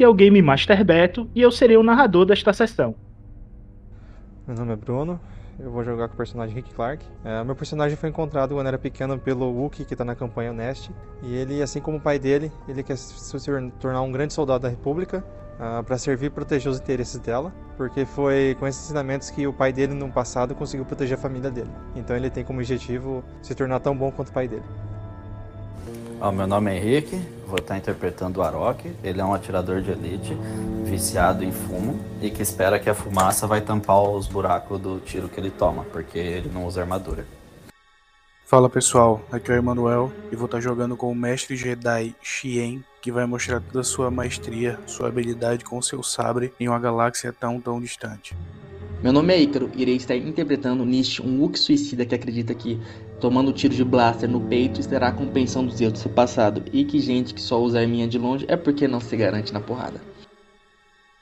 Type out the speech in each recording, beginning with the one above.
Que é o Game Master Beto e eu serei o narrador desta sessão. Meu nome é Bruno, eu vou jogar com o personagem Rick Clark. É, meu personagem foi encontrado quando era pequeno pelo Wookie, que está na campanha Nest. E ele, assim como o pai dele, ele quer se tornar um grande soldado da República uh, para servir e proteger os interesses dela, porque foi com esses ensinamentos que o pai dele no passado conseguiu proteger a família dele. Então ele tem como objetivo se tornar tão bom quanto o pai dele. Oh, meu nome é Henrique, vou estar interpretando o Arok. Ele é um atirador de elite, viciado em fumo e que espera que a fumaça vai tampar os buracos do tiro que ele toma, porque ele não usa armadura. Fala pessoal, aqui é o Emanuel e vou estar jogando com o mestre Jedi Xien, que vai mostrar toda a sua maestria, sua habilidade com seu sabre em uma galáxia tão tão distante. Meu nome é Ícaro e irei estar interpretando Nish, um Wookiee suicida que acredita que, tomando tiro de blaster no peito, estará compensando os erros do seu passado e que gente que só usa arminha de longe é porque não se garante na porrada.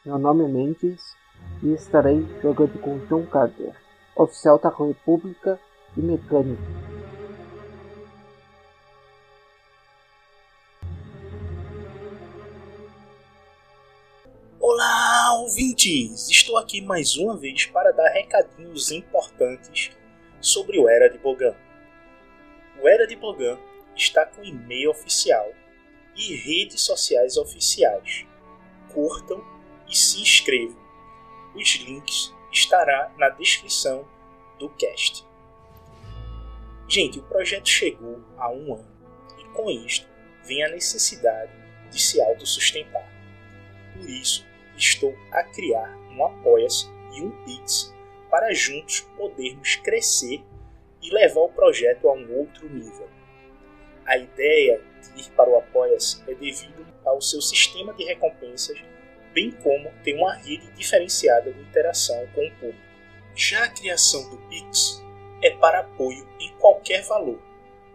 Meu nome é Mendes e estarei jogando com John Carter, oficial da República e mecânico. Olá, ouvintes! Estou aqui mais uma vez para dar recadinhos importantes sobre o Era de Bogan. O Era de Bogan está com e-mail oficial e redes sociais oficiais. Curtam e se inscrevam. Os links estará na descrição do cast. Gente, o projeto chegou a um ano e com isto vem a necessidade de se autossustentar. Por isso, estou a criar um Apoia-se e um Pix para juntos podermos crescer e levar o projeto a um outro nível. A ideia de ir para o Apoia-se é devido ao seu sistema de recompensas, bem como ter uma rede diferenciada de interação com o público. Já a criação do Pix é para apoio em qualquer valor,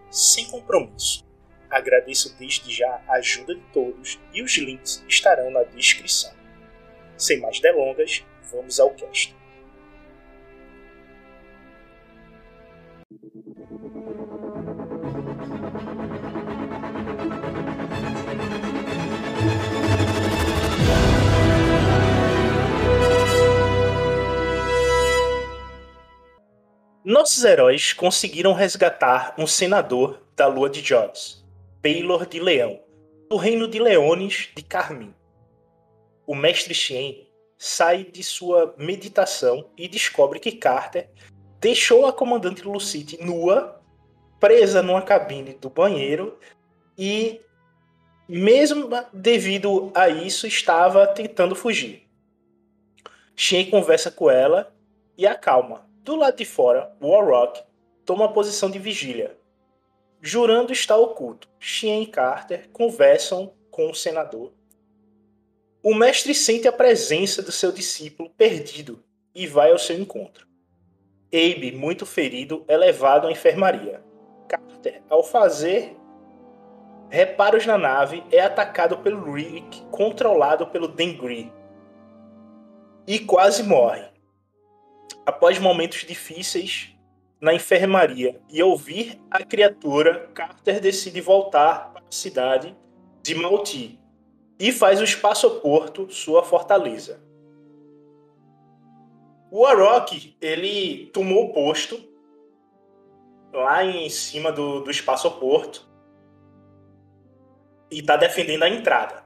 sem compromisso. Agradeço desde já a ajuda de todos e os links estarão na descrição. Sem mais delongas, vamos ao cast. Nossos heróis conseguiram resgatar um senador da Lua de Jones, Baylor de Leão, do reino de Leones de Carmim o mestre Shen sai de sua meditação e descobre que Carter deixou a comandante Lucite nua, presa numa cabine do banheiro e, mesmo devido a isso, estava tentando fugir. Shen conversa com ela e acalma. Do lado de fora, Warrock toma a posição de vigília, jurando estar oculto. Shen e Carter conversam com o senador o mestre sente a presença do seu discípulo perdido e vai ao seu encontro. Abe, muito ferido, é levado à enfermaria. Carter, ao fazer reparos na nave, é atacado pelo Rick, controlado pelo Dengri, e quase morre. Após momentos difíceis na enfermaria e ouvir a criatura, Carter decide voltar para a cidade de Malti, e faz o espaço-porto sua fortaleza. O Arok, ele tomou o posto lá em cima do, do espaço-porto e está defendendo a entrada.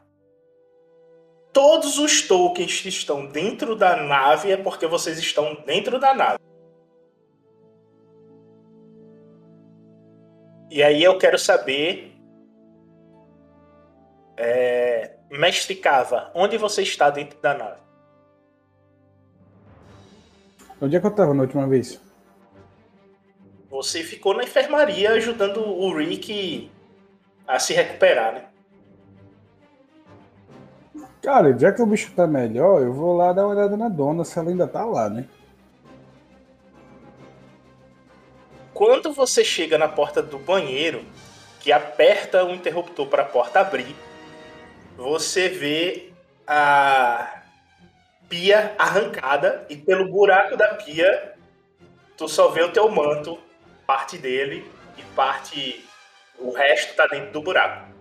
Todos os tokens que estão dentro da nave é porque vocês estão dentro da nave. E aí eu quero saber é, Mestre Cava, onde você está dentro da nave? Onde é que eu estava na última vez? Você ficou na enfermaria ajudando o Rick a se recuperar, né? Cara, já que o bicho tá melhor, eu vou lá dar uma olhada na dona se ela ainda tá lá, né? Quando você chega na porta do banheiro, que aperta o interruptor para a porta abrir, você vê a pia arrancada e pelo buraco da pia tu só vê o teu manto, parte dele e parte o resto tá dentro do buraco.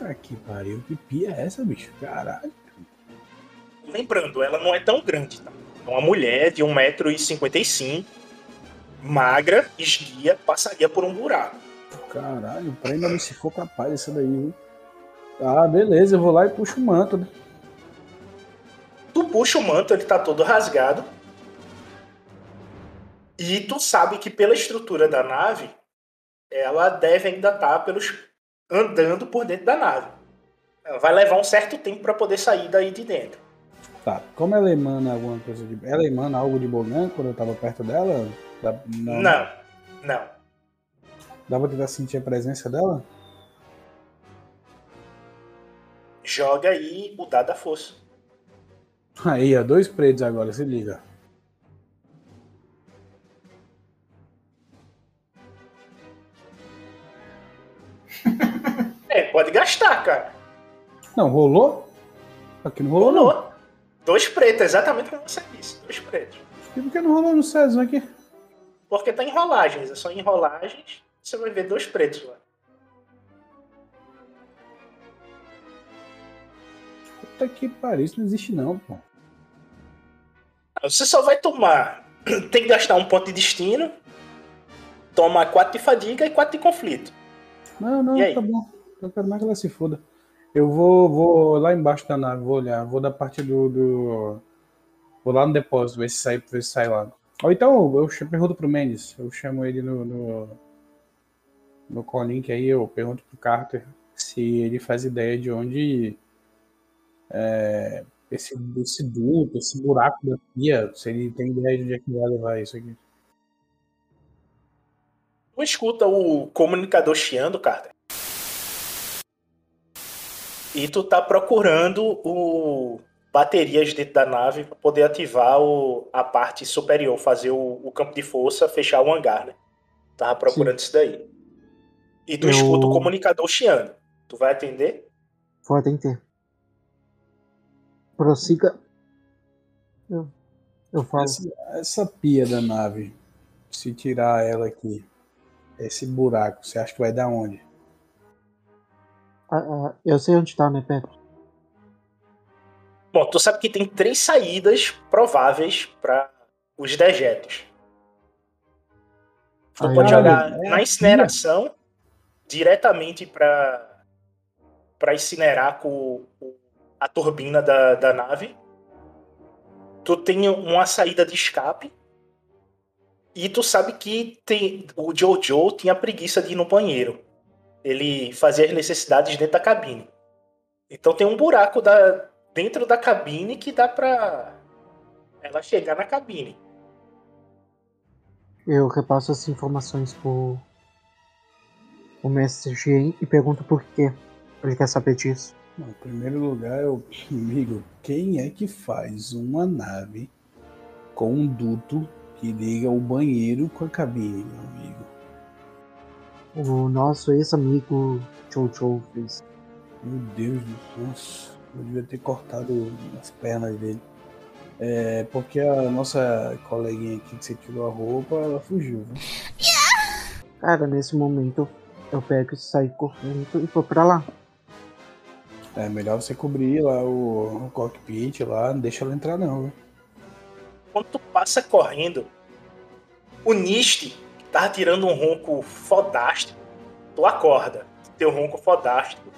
Puta que pariu, que pia é essa, bicho? Caralho. Lembrando, ela não é tão grande, tá? É uma mulher de 1,55m, magra, esguia, passaria por um buraco. Caralho, prenda-me se for capaz dessa daí, viu? Ah, beleza, eu vou lá e puxo o manto, né? Tu puxa o manto, ele tá todo rasgado. E tu sabe que pela estrutura da nave, ela deve ainda estar pelos andando por dentro da nave. Ela vai levar um certo tempo para poder sair daí de dentro. Tá, como ela emana alguma coisa de. Ela emana algo de Bogan quando eu tava perto dela? Dá... Não. Não, não. Dá pra tentar sentir a presença dela? Joga aí o dado da força. Aí, ó, dois pretos agora, se liga. É, pode gastar, cara. Não, rolou? Aqui não rolou, não. Rolou. Dois pretos, exatamente como você disse. Dois pretos. E por que não rolou no César aqui? Porque tá em rolagens. É só em rolagens. Você vai ver dois pretos lá. Puta que pariu, isso não existe não, pô. Você só vai tomar. Tem que gastar um ponto de destino. Toma quatro de fadiga e quatro de conflito. Não, não, tá bom. Eu quero mais que ela se foda. Eu vou, vou lá embaixo da nave, vou olhar, vou da parte do. do... Vou lá no depósito, ver se sai, ver se sai lá. Ou então eu pergunto pro Mendes, eu chamo ele no. no, no call link aí, eu pergunto pro Carter se ele faz ideia de onde é, esse, esse duto, esse buraco da pia, se ele tem ideia de onde é que vai levar isso aqui. Tu escuta o comunicador chiando, Carter. E tu tá procurando o baterias dentro da nave para poder ativar o, a parte superior, fazer o, o campo de força, fechar o hangar, né? Tava procurando isso daí. E tu Eu- escuta o comunicador chiando. Tu vai atender? Vou atender. Prossiga. Eu, eu falo. Essa, essa pia da nave, se tirar ela aqui, esse buraco, você acha que vai dar onde? Ah, ah, eu sei onde tá, né, Pedro? Bom, tu sabe que tem três saídas prováveis para os dejetos. Tu Aí, pode jogar é na incineração diretamente para para incinerar com a turbina da, da nave. Tu tem uma saída de escape. E tu sabe que tem, o Jojo tinha preguiça de ir no banheiro. Ele fazia as necessidades dentro da cabine. Então tem um buraco da, dentro da cabine que dá pra ela chegar na cabine. Eu repasso as informações pro o mestre Gien e pergunto por quê. Ele quer saber disso. Em primeiro lugar, eu, amigo, quem é que faz uma nave com um duto que liga o banheiro com a cabine, meu amigo? O nosso ex-amigo Jojo fez. Meu Deus do céu, eu devia ter cortado as pernas dele. É, porque a nossa coleguinha aqui que você tirou a roupa, ela fugiu, viu? Cara, nesse momento eu pego e saio correndo e vou pra lá. É melhor você cobrir lá o, o cockpit lá, não deixa ela entrar não, viu? Quando tu passa correndo, o Nist tava tirando um ronco fodástico, tu acorda. Teu ronco fodástico.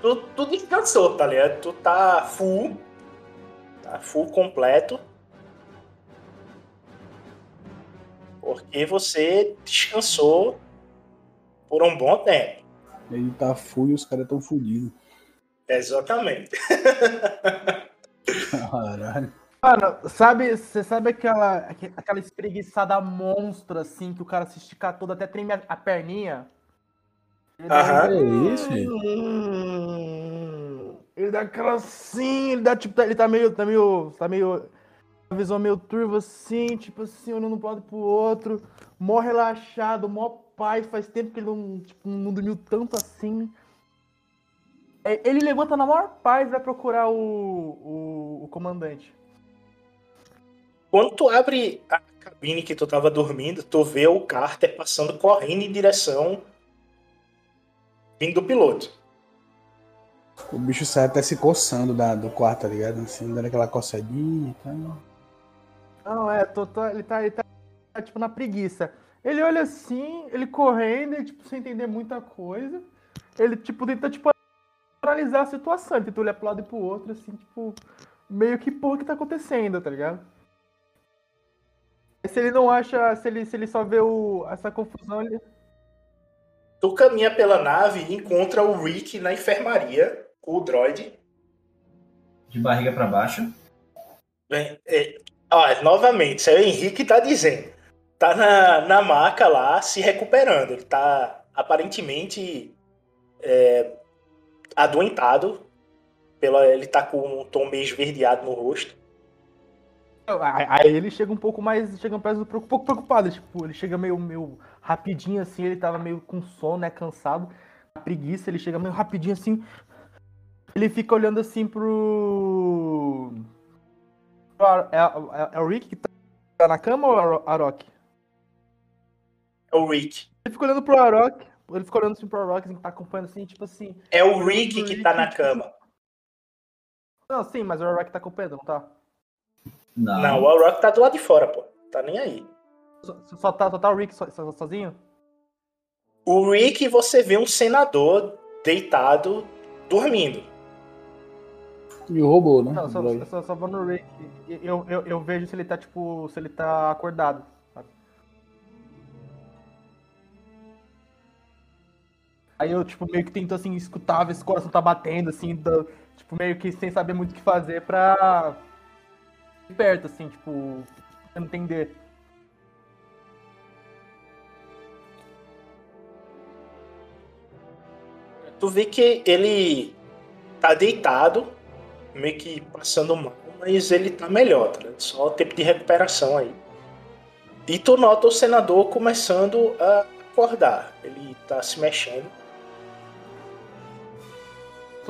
Tu, tu descansou, tá ligado? Tu tá full. Tá full completo. Porque você descansou por um bom tempo. Ele tá full e os caras tão fudidos. Exatamente. Caralho. Mano, sabe, você sabe aquela, aque- aquela espreguiçada monstra assim, que o cara se estica todo, até treme a, a perninha? Ele dá Aham. É isso? Hum, Ele dá aquela assim, ele dá tipo, tá- ele tá meio, tá meio, tá meio, a visão meio turva assim, tipo assim, olhando pro lado pro outro, mó relaxado, mó paz, faz tempo que ele não, tipo, não dormiu tanto assim. É, Ele levanta na maior paz e vai procurar o, o, o comandante. Quando tu abre a cabine que tu tava dormindo, tu vê o Carter passando correndo em direção vindo do piloto. O bicho sai até se coçando da, do quarto, tá ligado? Assim, dando aquela coçadinha e tal. Não, é, tô, tô- ele, tá, ele tá, tipo, na preguiça. Ele olha assim, ele correndo, e, tipo, sem entender muita coisa. Ele, tipo, tenta, tipo, analisar a situação. Ele tenta olhar pro lado e pro outro, assim, tipo, meio que porra que tá acontecendo, tá ligado? Se ele não acha, se ele, se ele só vê o, essa confusão, ele. Tu caminha pela nave e encontra o Rick na enfermaria com o droid. De barriga pra baixo. Bem, é, ó, novamente, aí o Henrique tá dizendo. Tá na, na maca lá se recuperando. Ele tá aparentemente é, adoentado. Pela, ele tá com um tom meio esverdeado no rosto. Aí ele chega um pouco mais. Chega um pouco preocupado. Tipo, ele chega meio, meio rapidinho assim, ele tava meio com sono, né? Cansado. Preguiça, ele chega meio rapidinho assim. Ele fica olhando assim pro. É, é- é o Rick que tá na cama ou é o Arok? É o Rick. Ele fica olhando pro Arok. Ele fica olhando assim pro Arok, assim, que tá acompanhando assim, tipo assim. É o Rick que tá na cama. Não, sim, mas o Arok tá acompanhando, não tá? Não. Não, o Alrock tá do lado de fora, pô. Tá nem aí. Só, só tá, só tá o Rick so- so- sozinho? O Rick, você vê um senador deitado, dormindo. E o robô, né? Não, só, só, só vou no Rick. Eu, eu, eu vejo se ele tá, tipo, se ele tá acordado. sabe? Aí eu, tipo, meio que tento, assim, escutar, ver se o coração tá batendo, assim, da- tipo, meio que sem saber muito o que fazer pra... perto, assim, tipo, entender. Tu vê que ele tá deitado, meio que passando mal, mas ele tá melhor, tá? Só tempo de recuperação aí. E tu nota o senador começando a acordar. Ele tá se mexendo.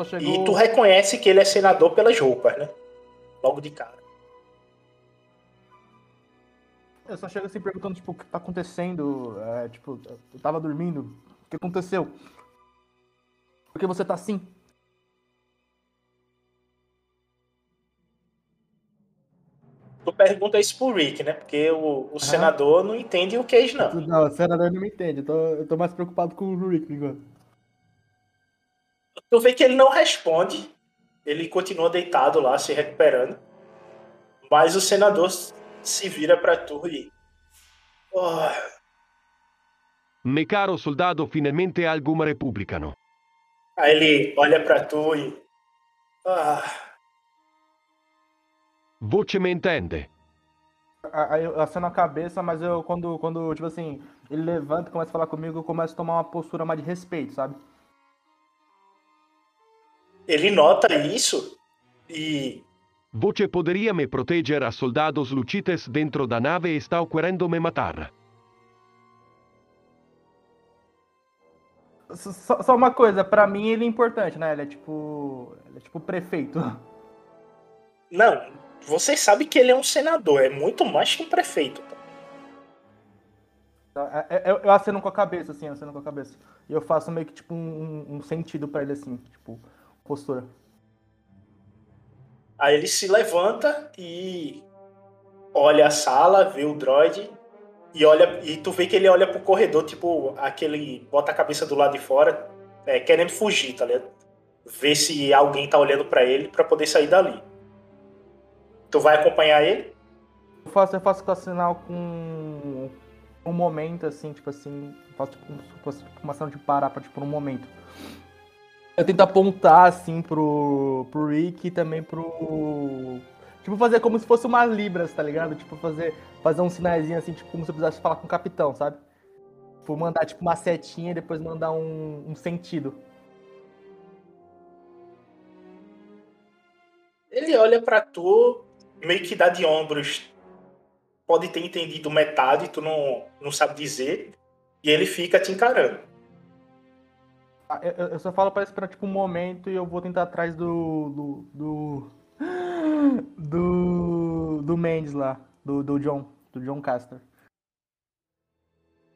Chegou... E tu reconhece que ele é senador pelas roupas, né? Logo de cara. Eu só chego assim perguntando, tipo, o que tá acontecendo? É, tipo, eu tava dormindo. O que aconteceu? Por que você tá assim? Tu pergunta isso pro Rick, né? Porque o, o senador não entende o isso, não. Não, o senador não me entende. Eu tô, eu tô mais preocupado com o Rick, enquanto. Tu vê que ele não responde. Ele continua deitado lá, se recuperando. Mas o senador se vira pra tu e. Oh, Me caro soldato, finalmente alguma repubblicano. Aí ele olha pra tu e. Ah, Voce me intende. Aí eu aceno a cabeça, mas eu, quando, quando, tipo assim, ele levanta e começa a falar comigo, eu começo a tomar uma postura mais de respeito, sabe? ele nota isso e. Voce poderia me proteger a soldados lucites dentro da nave e sta querendo me matar. Só, só uma coisa, pra mim ele é importante, né? Ele é tipo. Ele é tipo prefeito. Não, você sabe que ele é um senador, é muito mais que um prefeito. É- é- Eu, eu aceno com a cabeça, assim, eu aceno com a cabeça. E eu faço meio que tipo um, um- sentido pra ele, assim, tipo, postura. Aí ele se levanta e olha a sala, vê o droid e olha e tu vê que ele olha pro corredor, tipo, aquele bota a cabeça do lado de fora, é, querendo fugir, tá ligado? Ver se alguém tá olhando pra ele pra poder sair dali. Tu vai acompanhar ele? Eu faço, eu faço com sinal com um momento, assim, tipo assim, faço tipo, um- tipo, uma ação de parar pra, tipo, um momento. Eu tento apontar, assim, pro, pro Rick e também pro. Tipo, fazer como se fosse umas libras, tá ligado? Tipo, fazer, fazer um sinaizinho assim, tipo, como se eu precisasse falar com o capitão, sabe? Tipo, mandar tipo uma setinha e depois mandar um, um sentido. Ele olha pra tu, meio que dá de ombros. Pode ter entendido metade, tu não, não sabe dizer. E ele fica te encarando. Ah, Eu, eu- só falo pra esperar tipo um momento e eu vou tentar atrás do. do. do. do, do Mendes lá, do, do John, do John Caster.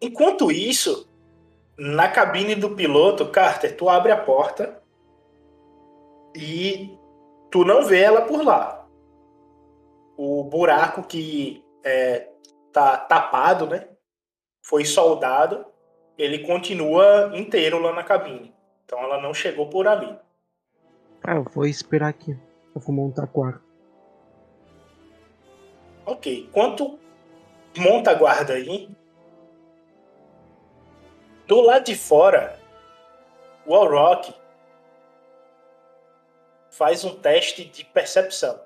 Enquanto isso, Na cabine do piloto, Carter, tu abre a porta e tu não vê ela por lá. O buraco que é, tá tapado, né? Foi soldado. Ele continua inteiro lá na cabine. Então ela não chegou por ali. Ah, eu vou esperar aqui. Eu vou montar a guarda. Ok. Quanto monta a guarda aí, do lado de fora, o Alrock faz um teste de percepção.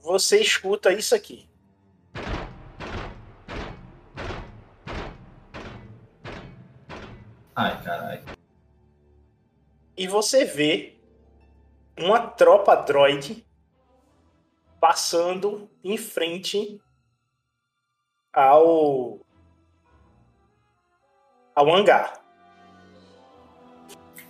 Você escuta isso aqui. Ai, caralho. E você vê uma tropa droid passando em frente ao ao hangar.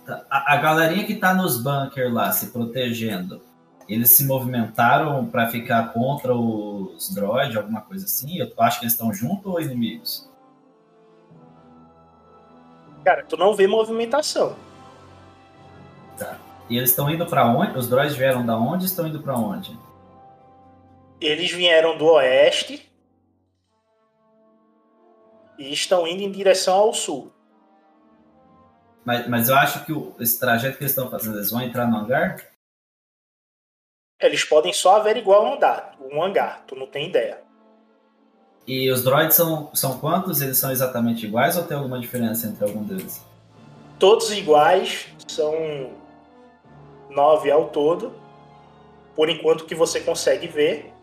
Tá, A, a galerinha que tá nos bunkers lá se protegendo, eles se movimentaram pra ficar contra os droids, alguma coisa assim? Eu acho que eles estão juntos ou inimigos? Cara, tu não vê movimentação. E eles estão indo pra onde? Os droids vieram da onde estão indo pra onde? Eles vieram do oeste e estão indo em direção ao sul. Mas, mas eu acho que o- esse trajeto que eles estão fazendo, eles vão entrar no hangar? Eles podem só averiguar um hangar, um hangar, tu não tem ideia. E os droids são, são quantos? Eles são exatamente iguais ou tem alguma diferença entre algum deles? Todos iguais, são nove ao todo. Por enquanto que você consegue ver.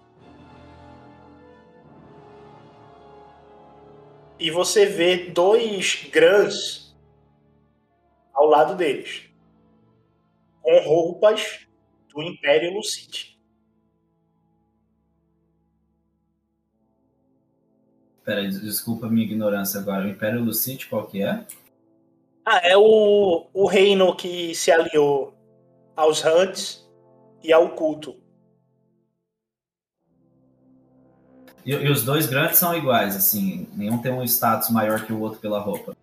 E você vê dois grãs ao lado deles. Com roupas do Império Lucite. Peraí, des- desculpa a minha ignorância agora. O Império Lucite, qual que é? Ah, é o, o reino que se aliou aos Hunts e ao culto. E, e os dois grandes são iguais, assim. Nenhum tem um status maior que o outro pela roupa.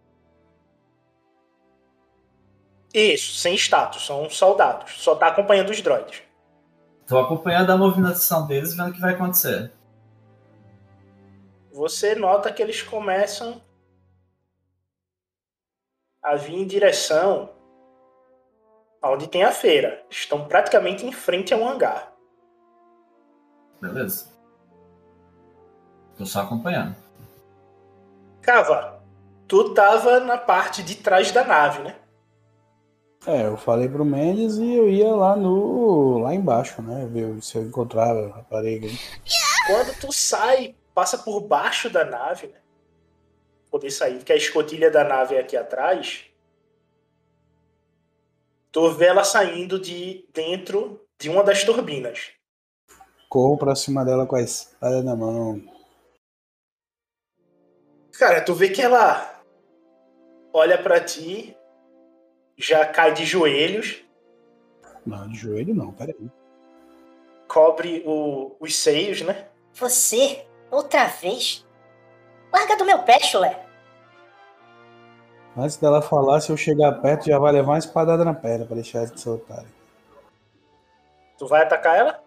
Isso, sem status, são soldados. Só tá acompanhando os droids. Tô acompanhando a movimentação deles, vendo o que vai acontecer. Você nota que eles começam a vir em direção aonde tem a feira. Estão praticamente em frente ao hangar. Beleza. Tô só acompanhando. Cava, tu tava na parte de trás da nave, né? É, eu falei pro Mendes e eu ia lá no. lá embaixo, né? Ver se eu encontrava a rapariga. Quando tu sai, passa por baixo da nave, né? Poder sair, porque a escotilha da nave é aqui atrás. Tu vê ela saindo de dentro de uma das turbinas. Corro pra cima dela com a espada na mão. Cara, tu vê que ela olha pra ti, já cai de joelhos, Não, de joelho não, peraí. cobre o- os seios, né? Você? Outra vez? Larga do meu pé, chulé. Antes dela falar, se eu chegar perto, já vai levar uma espadada na perna pra deixar ela de soltar. Tu vai atacar ela?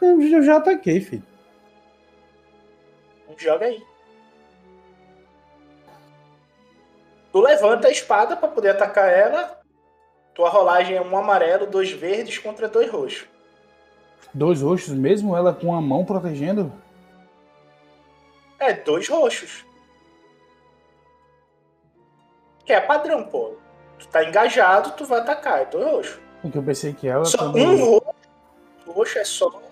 Eu já ataquei, filho. Joga aí. Tu levanta a espada pra poder atacar ela. Tua rolagem é um amarelo, dois verdes contra dois roxos. Dois roxos, mesmo ela com a mão protegendo? É, dois roxos. Que é padrão, pô. Tu tá engajado, tu vai atacar, é dois roxos. Porque eu pensei que ela. Só também- um roxo. Roxo é só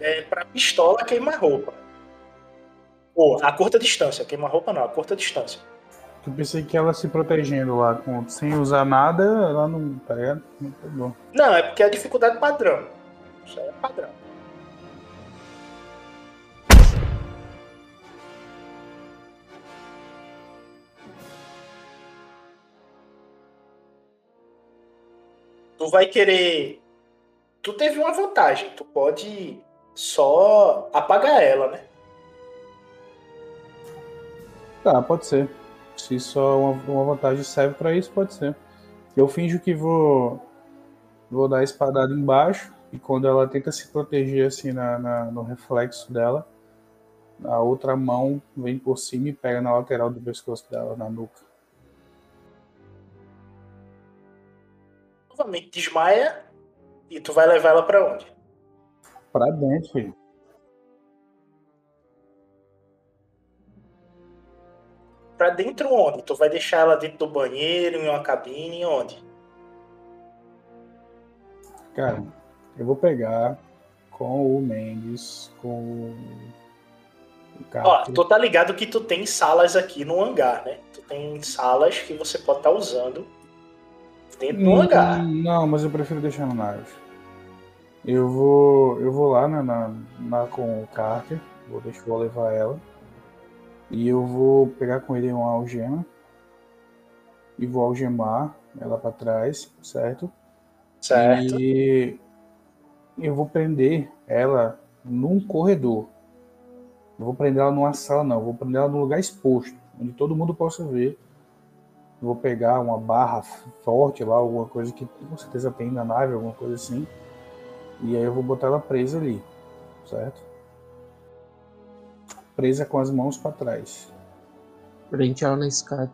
é, pra pistola queimar roupa. Pô, a curta distância. Queimar roupa não, a curta distância. Eu pensei que ela se protegendo lá, com, sem usar nada, ela não. Tá ligado? Não tá bom. Não, é porque é a dificuldade padrão. Isso aí é padrão. Tu vai querer. Tu teve uma vantagem. Tu pode só apagar ela, né? Tá, pode ser. Se só uma, uma vantagem serve pra isso, pode ser. Eu finjo que vou. Vou dar a espadada embaixo. E quando ela tenta se proteger assim na, na- no reflexo dela, a outra mão vem por cima e pega na lateral do pescoço dela, na nuca. Novamente desmaia e tu vai levar ela pra onde? Pra dentro, filho. Pra dentro onde? Tu vai deixar ela dentro do banheiro, em uma cabine, onde? Cara, eu vou pegar com o Mendes, com o Ó, tu tá ligado que tu tem salas aqui no hangar, né? Tu tem salas que você pode estar usando Hum, hangar. Não, mas eu prefiro deixar no nave. Eu vou, eu vou lá na, na, na- com o Carter, vou, deixar, vou levar ela. E eu vou pegar com ele uma algema. E vou algemar ela pra trás, certo? Certo. E eu vou prender ela num corredor. Não vou prender ela numa sala, não. Eu vou prender ela num lugar exposto, onde todo mundo possa ver. Vou pegar uma barra forte lá, alguma coisa que com certeza tem na nave, alguma coisa assim. E aí eu vou botar ela presa ali, certo? Presa com as mãos para trás. Prende ela na escada.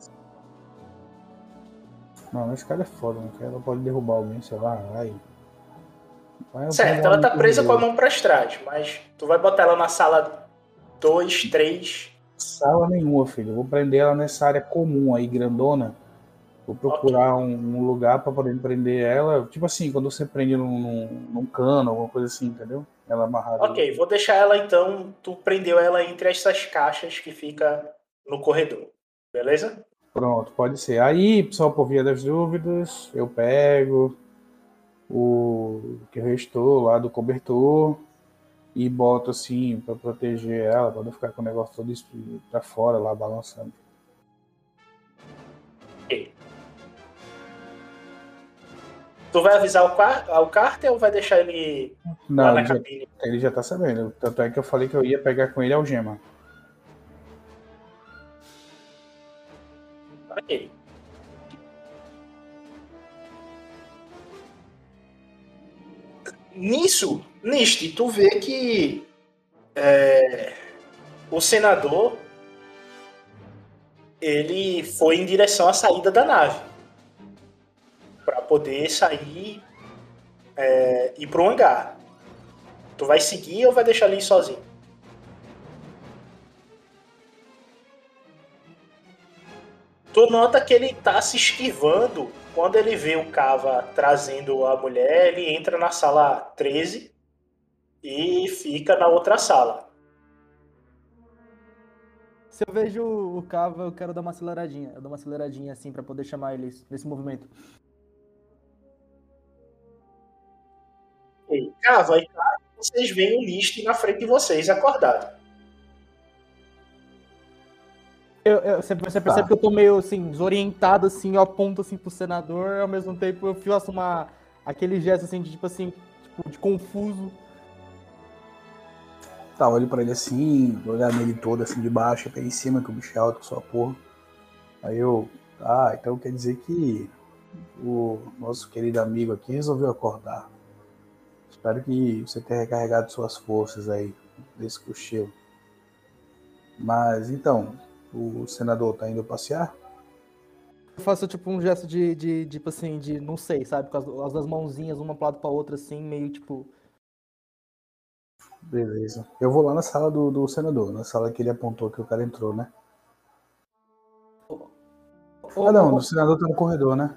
Não, esse cara é foda, né? Ela pode derrubar alguém, sei lá, vai. vai Certo, ela tá presa com a mão pra trás, mas tu vai botar ela na sala 2, 3. Sala nenhuma, filho. Vou prender ela nessa área comum aí, grandona. Vou procurar um, um lugar pra poder prender ela. Tipo assim, quando você prende num, num, num cano, alguma coisa assim, entendeu? Ela amarrada. Ok, vou deixar ela então. Tu prendeu ela entre essas caixas que fica no corredor. Beleza? Pronto, pode ser. Aí, só por via das dúvidas, eu pego o que restou lá do cobertor e boto assim pra proteger ela, pra não ficar com o negócio todo isso pra fora lá balançando. Tu vai avisar o, Car ao Carter ou vai deixar ele Não, lá na ele já, cabine? ele já tá sabendo. Tanto é que eu falei que eu ia pegar com ele a algema. Ok. Nisso, Niste, tu vê que é, o senador ele foi em direção à saída da nave para poder sair é, ir para o hangar. Tu vai seguir ou vai deixar ele ir sozinho? Tu nota que ele tá se esquivando quando ele vê o Cava trazendo a mulher, ele entra na sala 13 e fica na outra sala. Se eu vejo o Cava, eu quero dar uma aceleradinha. Eu dou uma aceleradinha assim pra poder chamar ele nesse movimento. Cava e Cava, vocês veem o Nist na frente de vocês acordado. Eu, eu- você, percebe Tá. que eu tô meio assim, desorientado, assim, eu aponto assim pro senador, ao mesmo tempo eu faço uma. aquele gesto assim de tipo assim, tipo, de confuso. Tá, olho pra ele assim, olhar nele todo assim de baixo até em cima, que o bicho é alto sua porra. Aí eu, ah, então quer dizer que o nosso querido amigo aqui resolveu acordar. Espero que você tenha recarregado suas forças aí desse cochilo. Mas então, o senador tá indo passear? Eu faço tipo um gesto de, de, de, tipo assim, de não sei, sabe? Com as, as duas mãozinhas, uma pro lado pra outra, assim, meio tipo. Beleza. Eu vou lá na sala do, do senador, na sala que ele apontou que o cara entrou, né? Ah não, o senador tá no corredor, né?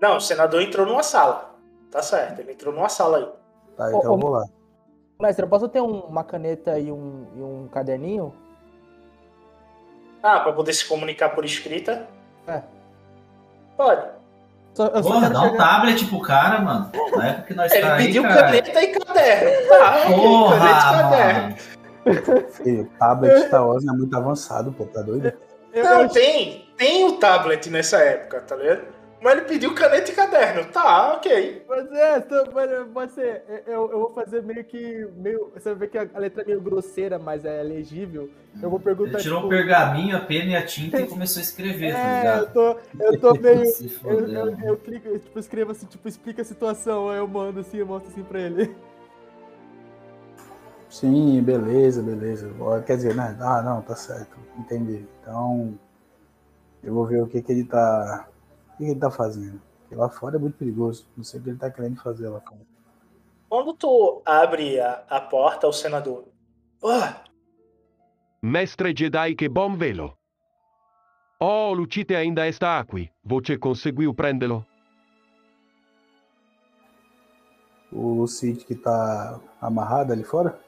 Não, o senador entrou numa sala. Tá certo, ele entrou numa sala aí. Tá, então eu vou lá. Mestre, eu posso ter um- uma caneta e um, e um caderninho? Ah, pra poder se comunicar por escrita? É. Pode. Só, eu só Porra, quero dá um chegar- tablet pro cara, mano. Na época que nós Ele tá aí, pediu cara. caneta e caderno. Tá, Porra, caneta e caderno. Filho, o tablet Star Wars é muito avançado, pô, tá doido? Não, tem, tem o tablet nessa época, tá ligado? Mas ele pediu caneta e caderno. Tá, ok. Mas é, tô- mas pode ser. Eu, eu vou fazer meio que. Meio, você vai ver que a letra é meio grosseira, mas é legível. Eu vou perguntar. Ele tirou tipo, um pergaminho, a pena e a tinta e começou a escrever, tá É, eu ligado? tô, eu tô meio. Eu, eu, eu clico, eu, tipo, escrevo assim, tipo, explica a situação, aí eu mando assim, eu mostro assim pra ele. Sim, beleza, beleza. Quer dizer, né? Ah, não, tá certo. Entendi. Então, eu vou ver o que, que ele tá. O que, que ele tá fazendo. Porque lá fora é muito perigoso. Não sei o que ele tá querendo fazer lá fora. Quando tu abre a, a porta ao senador. Ah, Mestre Jedi, che bom velo. Oh, Lucite ainda está aqui. Você conseguiu prendê-lo? O Cid que tá amarrado ali fora?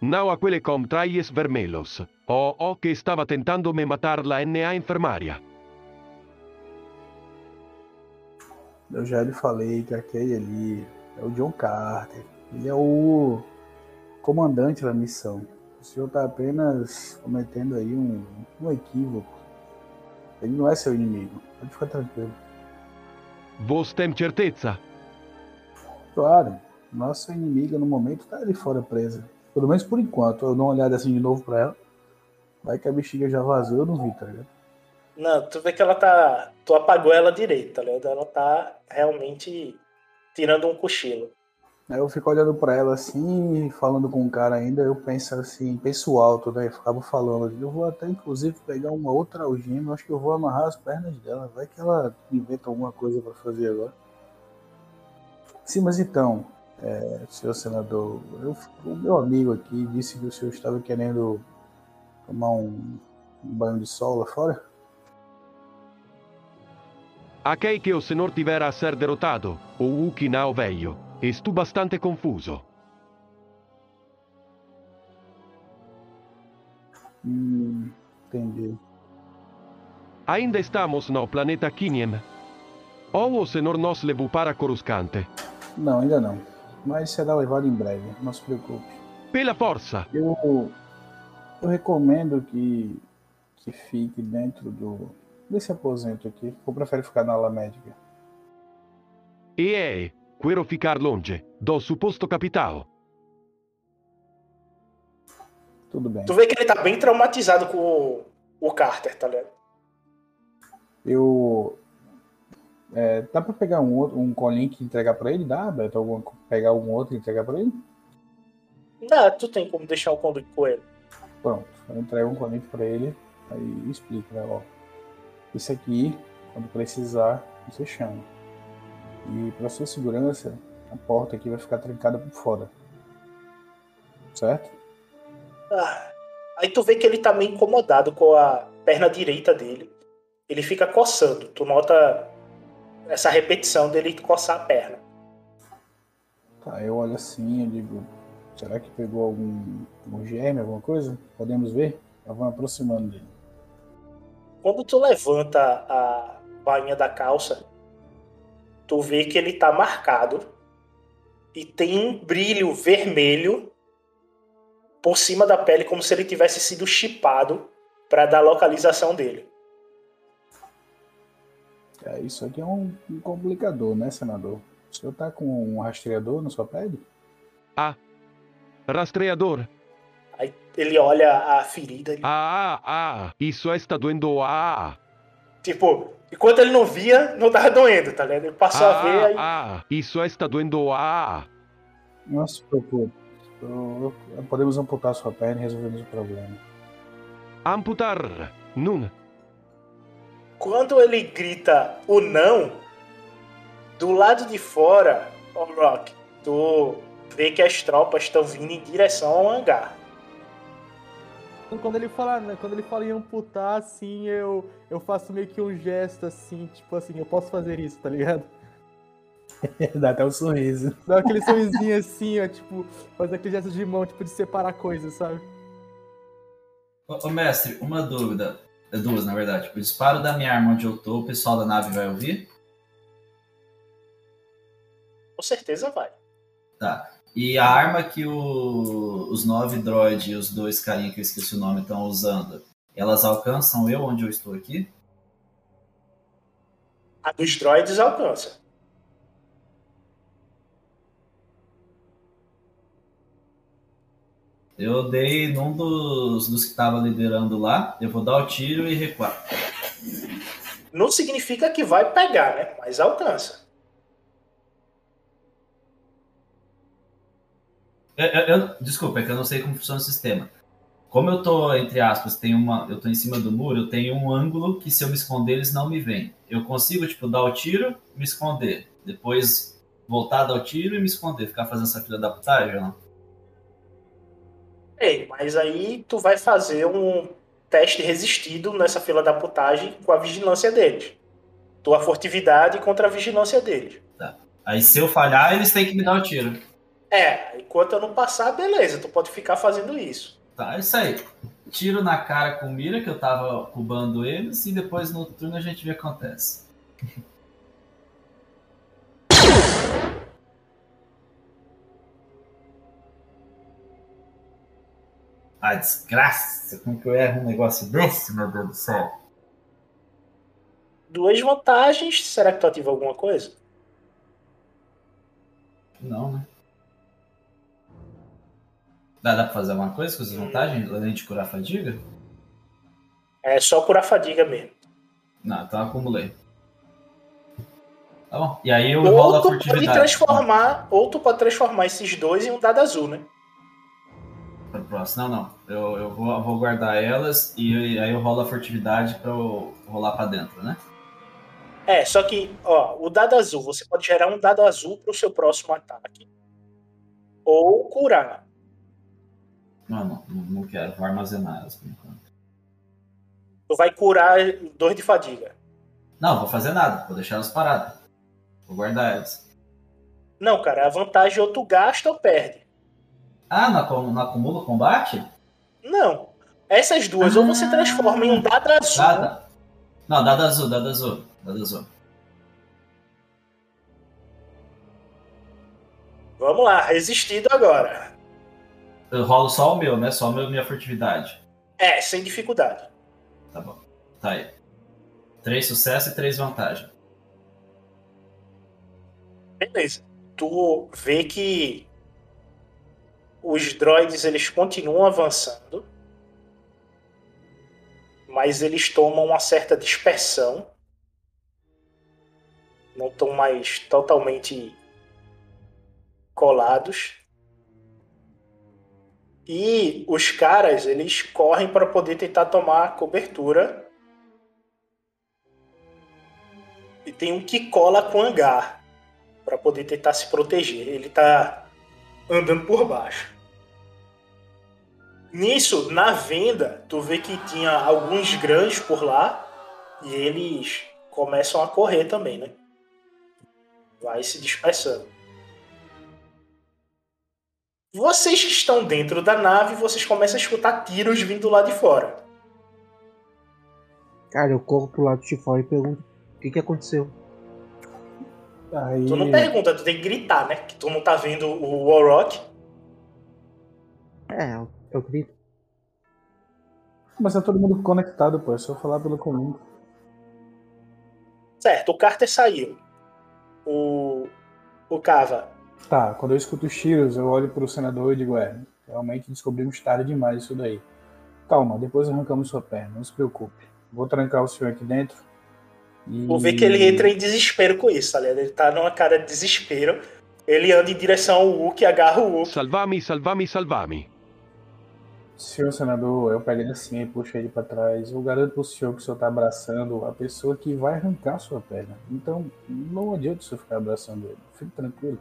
Não aquele com trajes vermelhos. O o que estava tentando me matar lá na enfermaria. Eu já lhe falei que aquele ali é o John Carter. Ele é o comandante da missão. O senhor tá apenas cometendo aí um, um equívoco. Ele não é seu inimigo. Pode ficar tranquilo. Vos tem certeza? Claro, nossa inimiga no momento tá ali fora presa. Pelo menos por enquanto. Eu dou uma olhada assim de novo pra ela. Vai que a bexiga já vazou, eu não vi, tá ligado? Não, tu vê que ela tá. Tu apagou ela direito, tá ligado? Ela tá realmente tirando um cochilo. Aí eu fico olhando pra ela assim, falando com o cara ainda, eu penso assim, penso alto, né? Eu ficava falando, eu vou até inclusive pegar uma outra algema, acho que eu vou amarrar as pernas dela, vai que ela inventa alguma coisa pra fazer agora. Sim, mas então, é, senhor senador, eu, o meu amigo aqui disse que o senhor estava querendo tomar um, um banho de sol lá fora? Aquei que o senhor tiver a ser derrotado, o Wookiee não veio. Estou bastante confuso. Hum, entendi. Ainda estamos no planeta Kiniem. Ou o senhor nos levou para Coruscante? Não, ainda não. Mas será levado em breve, não se preocupe. Pela força! Eu, eu recomendo que, que fique dentro do desse aposento aqui. Eu prefiro ficar na ala médica. E é, quero ficar longe do suposto capital. Tudo bem. Tu vê que ele tá bem traumatizado com o, o Carter, tá ligado? Eu. é, dá pra pegar um outro, um colinho e entregar pra ele? Dá, Beto? Algum, pegar um outro e entregar pra ele? Não, tu tem como deixar o conduto com ele. Pronto, eu entrego um colinho pra ele, aí explico, né? Ó, isso aqui, quando precisar, você chama. E pra sua segurança, a porta aqui vai ficar trancada por fora. Certo? Ah, aí tu vê que ele tá meio incomodado com a perna direita dele. Ele fica coçando. Tu nota essa repetição dele coçar a perna. Tá, eu olho assim e digo, será que pegou algum, algum germe, alguma coisa? Podemos ver? Eu vou aproximando dele. Quando tu levanta a bainha da calça, tu vê que ele tá marcado e tem um brilho vermelho por cima da pele, como se ele tivesse sido chipado para dar a localização dele. É, isso aqui é um, um complicador, né, senador? O senhor tá com um rastreador na sua pele? Ah, rastreador. Aí ele olha a ferida. Ele, Ah, ah, isso está doendo. Ah, Tipo, enquanto ele não via, não tava doendo, tá ligado? Ele passou a ver ah, aí. ah, isso está doendo. Ah, Não se preocupe. Podemos amputar sua perna e resolvemos o problema. amputar. Nun. Quando ele grita o não, do lado de fora, ó Rock, tu vê que as tropas estão vindo em direção ao hangar. Quando ele fala, né, quando ele fala em amputar, assim, eu, eu faço meio que um gesto assim, tipo assim, eu posso fazer isso, tá ligado? Dá até um sorriso. Dá aquele sorrisinho assim, ó, tipo, faz aquele gesto de mão, tipo, de separar coisas, sabe? Ô, ô, mestre, uma dúvida. É duas, na verdade. O disparo da minha arma onde eu tô, o pessoal da nave vai ouvir? Com certeza vai. Tá. E a arma que o- os nove droid e os dois carinha que eu esqueci o nome estão usando, elas alcançam eu onde eu estou aqui? A dos droids alcança. Eu dei num dos, dos que tava liderando lá. Eu vou dar o tiro e recuar. Não significa que vai pegar, né? Mas alcança. Eu, eu- eu- desculpa, é que eu não sei como funciona o sistema. Como eu tô, entre aspas, tem uma, eu tô em cima do muro, eu tenho um ângulo que se eu me esconder, eles não me veem. Eu consigo, tipo, dar o tiro, me esconder. Depois voltar dar o tiro e me esconder. Ficar fazendo essa fila da putagem não? Ei, mas aí tu vai fazer um teste resistido nessa fila da putagem com a vigilância deles. Tua furtividade contra a vigilância deles. Aí se eu falhar, eles têm que me dar o tiro. É, enquanto eu não passar, beleza, tu pode ficar fazendo isso. Tá, é isso aí. Tiro na cara com mira, que eu tava cubando eles, e depois no turno a gente vê o que acontece. Ah, desgraça! Como que eu erro um negócio desse, meu Deus do céu? Duas vantagens, será que tu ativa alguma coisa? Não, né? Dá, dá pra fazer alguma coisa com as vantagens, além de curar a fadiga? É só por a fadiga mesmo. Não, então acumulei. Tá bom. E aí eu rolo Ou a tu pode furtividade. transformar, ou tu pode transformar esses dois em um dado azul, né? Próximo. Não, não. Eu, eu vou, eu vou guardar elas e aí eu rolo a furtividade pra eu rolar pra dentro, né? É, só que, ó, o dado azul, você pode gerar um dado azul pro seu próximo ataque. Ou curar. Não, não, não, quero. Vou armazenar elas por enquanto. Tu vai curar dois de fadiga. Não, vou fazer nada. Vou deixar elas paradas. Vou guardar elas. Não, cara, a vantagem ou tu gasta ou perde. Ah, não, não acumula combate? Não. Essas duas, ou você transforma em um dado azul. Dada. Não, dado azul, dado azul. Dado azul. Vamos lá, resistido agora. Eu rolo só o meu, né? Só a meu- minha furtividade. É, sem dificuldade. Tá bom. Tá aí. Três sucessos e três vantagens. Beleza. Tu vê que os droids eles continuam avançando, mas eles tomam uma certa dispersão. Não estão mais totalmente colados. E os caras, eles correm para poder tentar tomar cobertura. E tem um que cola com o hangar para poder tentar se proteger. Ele tá andando por baixo. Nisso, na venda, tu vê que tinha alguns grãos por lá e eles começam a correr também, né? Vai se dispersando. Vocês que estão dentro da nave, vocês começam a escutar tiros vindo lá de fora. Cara, eu corro pro lado de fora e pergunto o que, que aconteceu. Aí... Tu não pergunta, tu tem que gritar, né? Que tu não tá vendo o Warrock. É, eu, eu grito. Mas tá todo mundo conectado, pô. É só falar pelo comum. Certo, o Carter saiu. O. O Cava. Tá, quando eu escuto os tiros, eu olho pro senador e digo, é, realmente descobrimos tarde demais isso daí. Calma, depois arrancamos sua perna, não se preocupe. Vou trancar o senhor aqui dentro. E... Tu vê que ele entra em desespero com isso, tá ligado? Ele tá numa cara de desespero. Ele anda em direção ao Wookie, agarra o Wookie. Salvami, salvami, salvami. Senhor senador, eu pego ele assim e puxo ele pra trás. Eu garanto pro senhor que o senhor tá abraçando a pessoa que vai arrancar sua perna. Então, não adianta o senhor ficar abraçando ele. Fique tranquilo.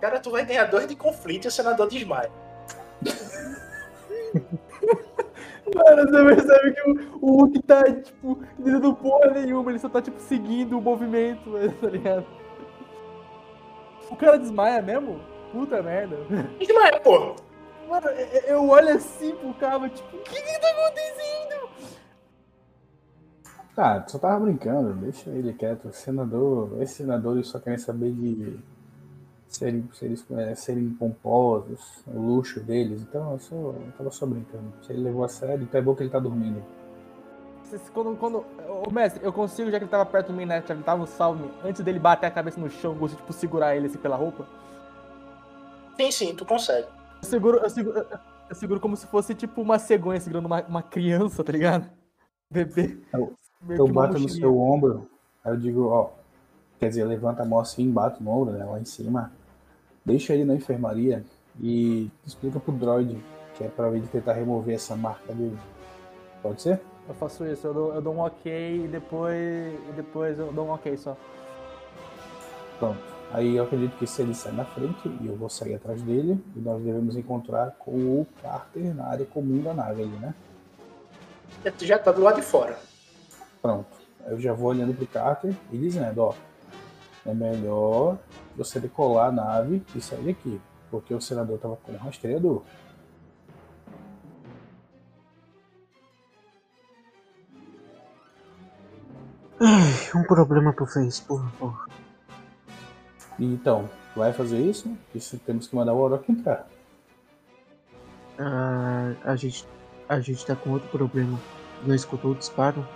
Cara, tu vai ganhar dois de conflito e o senador desmaia. Mano, você percebe que o, o Hulk tá, tipo, dizendo porra nenhuma, ele só tá, tipo, seguindo o movimento, tá ligado? O cara desmaia mesmo? Puta merda. Desmaia, porra. Mano, eu- olho assim pro cara, tipo, o que que tá acontecendo? Ah, só tava brincando, deixa ele quieto. Senador, esses senadores só querem saber de serem, serem, é, serem pomposos, o luxo deles. Então eu, só, eu tava só brincando. Se ele levou a sério, então é bom que ele tá dormindo. Quando, quando, ô mestre, eu consigo, já que ele tava perto de mim, né? Já que ele tava no salve, antes dele bater a cabeça no chão, eu consigo, tipo, segurar ele assim pela roupa? Sim, sim, tu consegue. Eu seguro, eu seguro, eu- seguro como se fosse tipo uma cegonha segurando uma, uma criança, tá ligado? Bebê. Eu, eu bato no seu ombro, aí eu digo, ó. Quer dizer, levanta a mão assim, bato no ombro, né? Lá em cima. Deixa ele na enfermaria e explica pro droid que é pra ele tentar remover essa marca dele. Pode ser? Eu faço isso, eu dou, eu dou um ok e depois, e depois eu dou um ok só. Pronto. Aí eu acredito que se ele sai na frente, e eu vou sair atrás dele, e nós devemos encontrar com o Carter na área comum da nave ali, né? Tu já tá do lado de fora. Pronto. Eu já vou olhando pro Carter e dizendo, ó, é melhor você decolar a nave e sair daqui, porque o senador tava com um rastreador. Ai, um problema pro Face, por favor. Então, vai fazer isso? Isso temos que mandar o Orochi entrar. Ah, a gente. A gente tá com outro problema. Não escutou o disparo?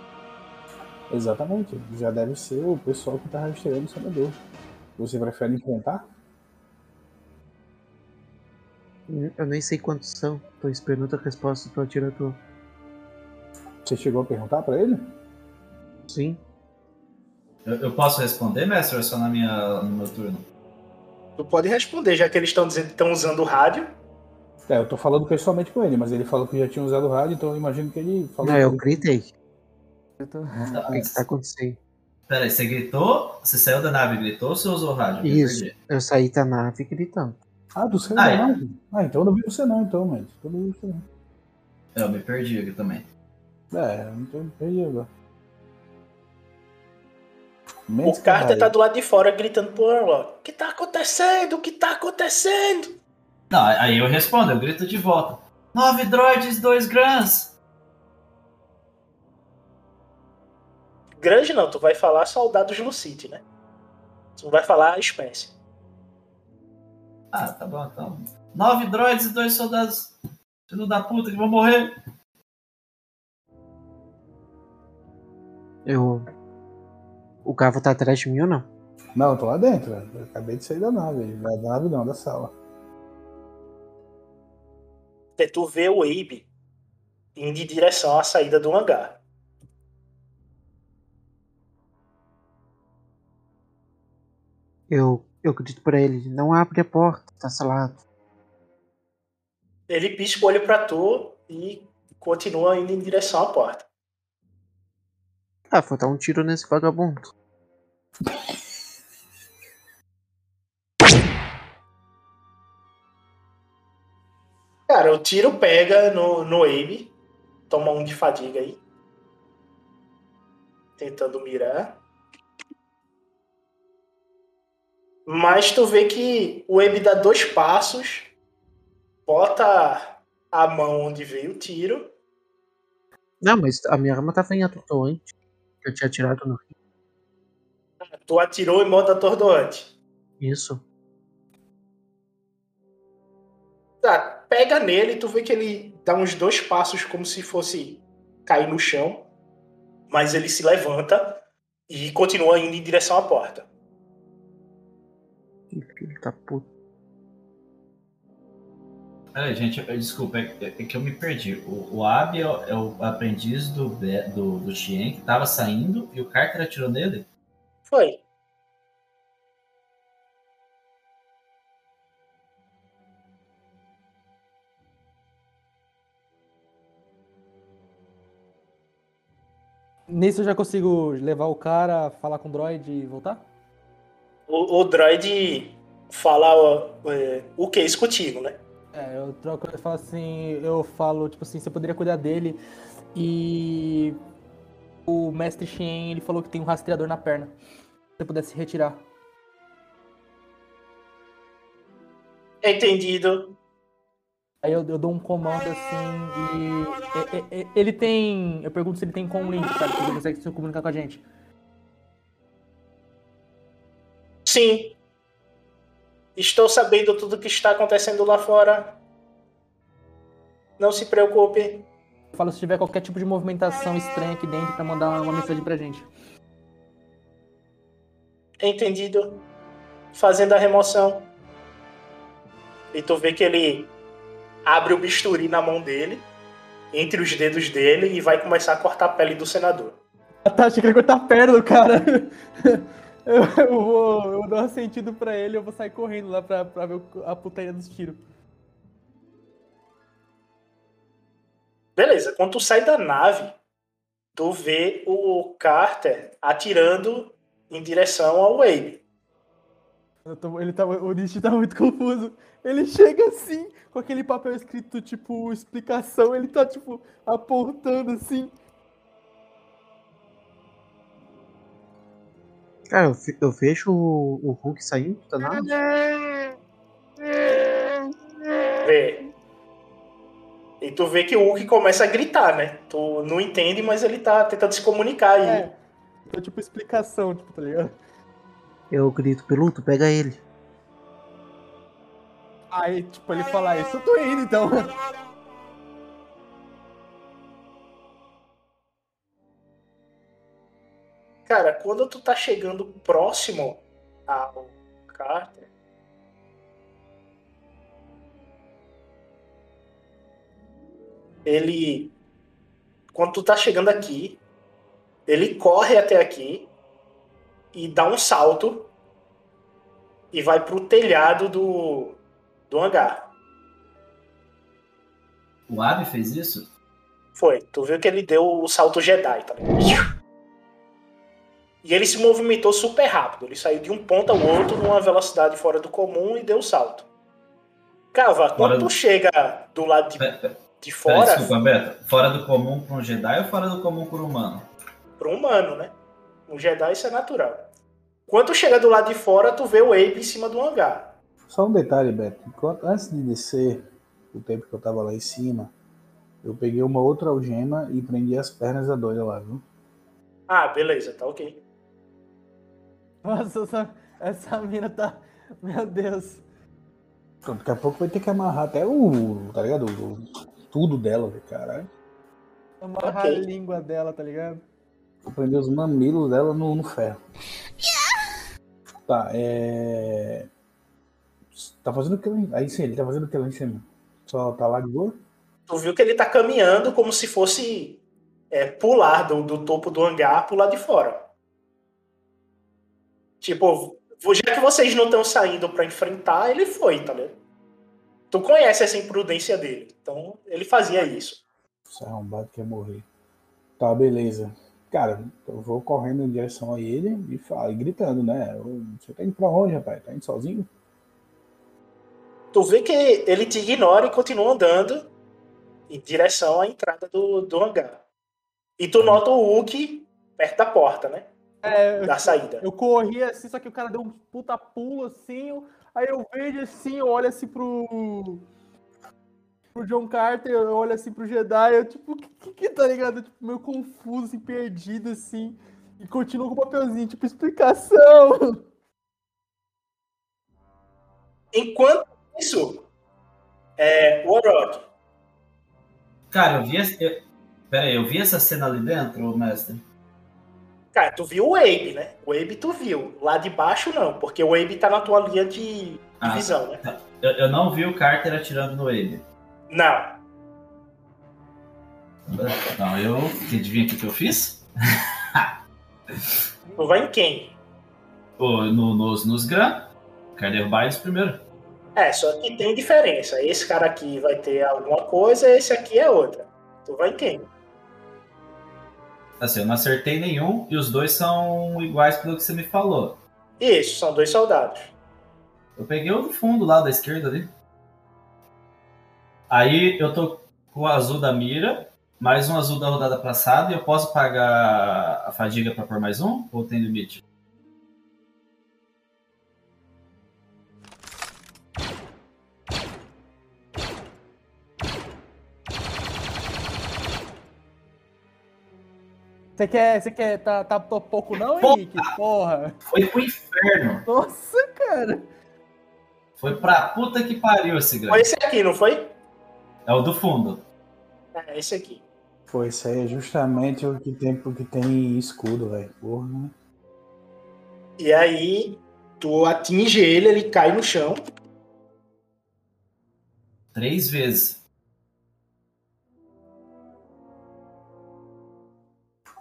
Exatamente. Já deve ser o pessoal que tá rastreando o senador. Você prefere enfrentar? Eu nem sei quantos são. Tô esperando a resposta do atirador. Você chegou a perguntar pra ele? Sim. Eu, eu posso responder, mestre, ou é só na minha, no meu turno? Tu pode responder, já que eles estão dizendo que estão usando o rádio. É, eu tô falando pessoalmente com ele, mas ele falou que já tinha usado o rádio, então eu imagino que ele falou. Não, eu gritei. O que, que tá acontecendo? Pera aí, você gritou? Você saiu da nave e gritou ou você usou o rádio? Eu Isso. Eu saí da nave gritando. Ah, do seu Ah, é. não. Ah, então eu não vi você não, então, mas. Eu não vi você não. Eu me perdi aqui também. É, eu não tô perdi agora. O Carter tá do lado de fora gritando pro Orlok. O que tá acontecendo? O que tá acontecendo? Não, aí eu respondo, eu grito de volta. Nove droids, dois grãs. Grande não, tu vai falar soldados Lucite, né? Tu não vai falar espécie. Ah, tá bom, então. Nove droids e dois soldados. Filho da puta que vão morrer. Eu. O Gavo tá atrás de mim ou não? Não, eu tô lá dentro. Eu acabei de sair da nave. Da nave não, da sala. Tu vê o Abe indo em direção à saída do hangar. Eu. Eu grito pra ele, não abre a porta, tá selado. Ele pisca o olho pra tu e continua indo em direção à porta. Ah, vou dar um tiro nesse vagabundo. Cara, o tiro pega no, no Abe. Toma um de fadiga aí. Tentando mirar. Mas tu vê que o Abe dá dois passos. Bota a mão onde veio o tiro. Não, mas a minha arma tava em atordoante. Eu tinha atirado no rio. Tu atirou em modo atordoante. Isso. Tá, pega nele, tu vê que ele dá uns dois passos como se fosse cair no chão. Mas ele se levanta e continua indo em direção à porta. Da puta. Peraí, gente, eu- desculpa, é, é que eu me perdi. O, o é, o- é o aprendiz do, do, do Xien que tava saindo e o Carter atirou nele? Foi. Nisso eu já consigo levar o cara, falar com o droid e voltar? O, o droid fala ó, é, o que isso contigo, né? É, eu troco, eu falo assim, eu falo, tipo assim, você poderia cuidar dele e o mestre Shen, ele falou que tem um rastreador na perna. Se você pudesse retirar. Entendido. Aí eu, eu dou um comando assim e, e- e- e- ele tem, eu pergunto se ele tem com link, sabe? Se ele consegue se comunicar com a gente. Sim. Estou sabendo tudo o que está acontecendo lá fora. Não se preocupe. Eu falo se tiver qualquer tipo de movimentação estranha aqui dentro pra mandar uma mensagem pra gente. Entendido. Fazendo a remoção. E tu vê que ele abre o bisturi na mão dele, entre os dedos dele, e vai começar a cortar a pele do senador. A Tati quer cortar a perna do cara. Eu, eu vou, eu vou dar um sentido pra ele eu vou sair correndo lá pra, pra ver a putaria dos tiros. Beleza, quando tu sai da nave, tu vê o Carter atirando em direção ao Wade. Tô- ele tá, o Nietzsche tá muito confuso. Ele chega assim, com aquele papel escrito, tipo, explicação, ele tá, tipo, apontando assim. Cara, eu, fe- eu vejo o, o Hulk saindo da nave. Vê. E tu vê que o Hulk começa a gritar, né? Tu não entende, mas ele tá tentando se comunicar aí. É. Então, tipo, explicação, tipo, tá ligado? Eu grito, Peluto, pega ele. Aí, tipo, ele fala isso, eu tô indo então. Cara, quando tu tá chegando próximo ao Carter. Ele. Quando tu tá chegando aqui, ele corre até aqui e dá um salto e vai pro telhado do, do hangar. O Abi fez isso? Foi. Tu viu que ele deu o salto Jedi, tá ligado? E ele se movimentou super rápido. Ele saiu de um ponto ao outro numa velocidade fora do comum e deu o salto. Cava, quando Fora tu do- chega do lado de, de Pera, fora, desculpa, Beto. Fora do comum pra um Jedi ou fora do comum por um humano? pro humano, né? Um Jedi isso é natural. Quando tu chega do lado de fora, tu vê o Abe em cima do hangar. Só um detalhe, Beto. Enquanto- antes de descer, o tempo que eu tava lá em cima, eu peguei uma outra algema e prendi as pernas da doida lá, viu? Ah, beleza, tá ok. Nossa, essa, essa mina tá. Meu Deus. Pronto, daqui a pouco vai ter que amarrar até o. tá ligado? O- tudo dela, velho, caralho. Amarrar Ok. a língua dela, tá ligado? Vou prender os mamilos dela no, no ferro. Tá, é. Tá fazendo o que lá em... Aí sim, ele tá fazendo o que lá em cima? Só tá lá de boa? Tu viu que ele tá caminhando como se fosse é, pular do, do topo do hangar pro lado de fora. Tipo, já que vocês não estão saindo pra enfrentar, ele foi, tá ligado? Tu conhece essa imprudência dele. Então, ele fazia isso. Esse arrombado quer morrer. Tá, beleza. Cara, eu vou correndo em direção a ele e, fala, e gritando, né? "Ô, Você tá indo pra onde, rapaz? Tá indo sozinho? Tu vê que ele te ignora e continua andando em direção à entrada do, do hangar. E tu nota o Hulk perto da porta, né? É, Da saída. Eu corri assim, só que o cara deu um puta pulo assim. eu- Aí eu vejo assim, eu olho assim pro. pro John Carter, eu olho assim pro Jedi, eu tipo, que, que, que tá ligado? Tipo, meio confuso, assim, perdido assim. E continuo com o papelzinho, tipo, explicação. Enquanto isso, é, Warrock, Cara, eu vi essa. Eu... Pera aí, eu vi essa cena ali dentro, mestre? Cara, tu viu o Abe, né? O Abe tu viu. Lá de baixo não, porque o Abe tá na tua linha de, Ah. visão, né? Eu, eu não vi o Carter atirando no Abe. Não. Então, eu. Adivinha o que, que eu fiz? Tu vai em quem? Ô, no, nos, nos Gran. Quero derrubar eles primeiro. É, só que tem diferença. Esse cara aqui vai ter alguma coisa, esse aqui é outra. Tu vai em quem? Assim, eu não acertei nenhum e os dois são iguais pelo que você me falou. Isso, são dois soldados. Eu peguei o do fundo lá da esquerda ali. Aí eu tô com o azul da mira, mais um azul da rodada passada, e eu posso pagar a fadiga pra pôr mais um? Ou tem limite? Você quer. Você quer. Tá, tá tô pouco não, Henrique? Porra. Foi pro inferno. Nossa, cara. Foi pra puta que pariu esse Foi grande. esse aqui, não foi? É o do fundo. É, esse aqui. Pô, isso aí é justamente o que tem, o que tem escudo, velho. Porra, né? E aí, tu atinge ele, ele cai no chão. Três vezes.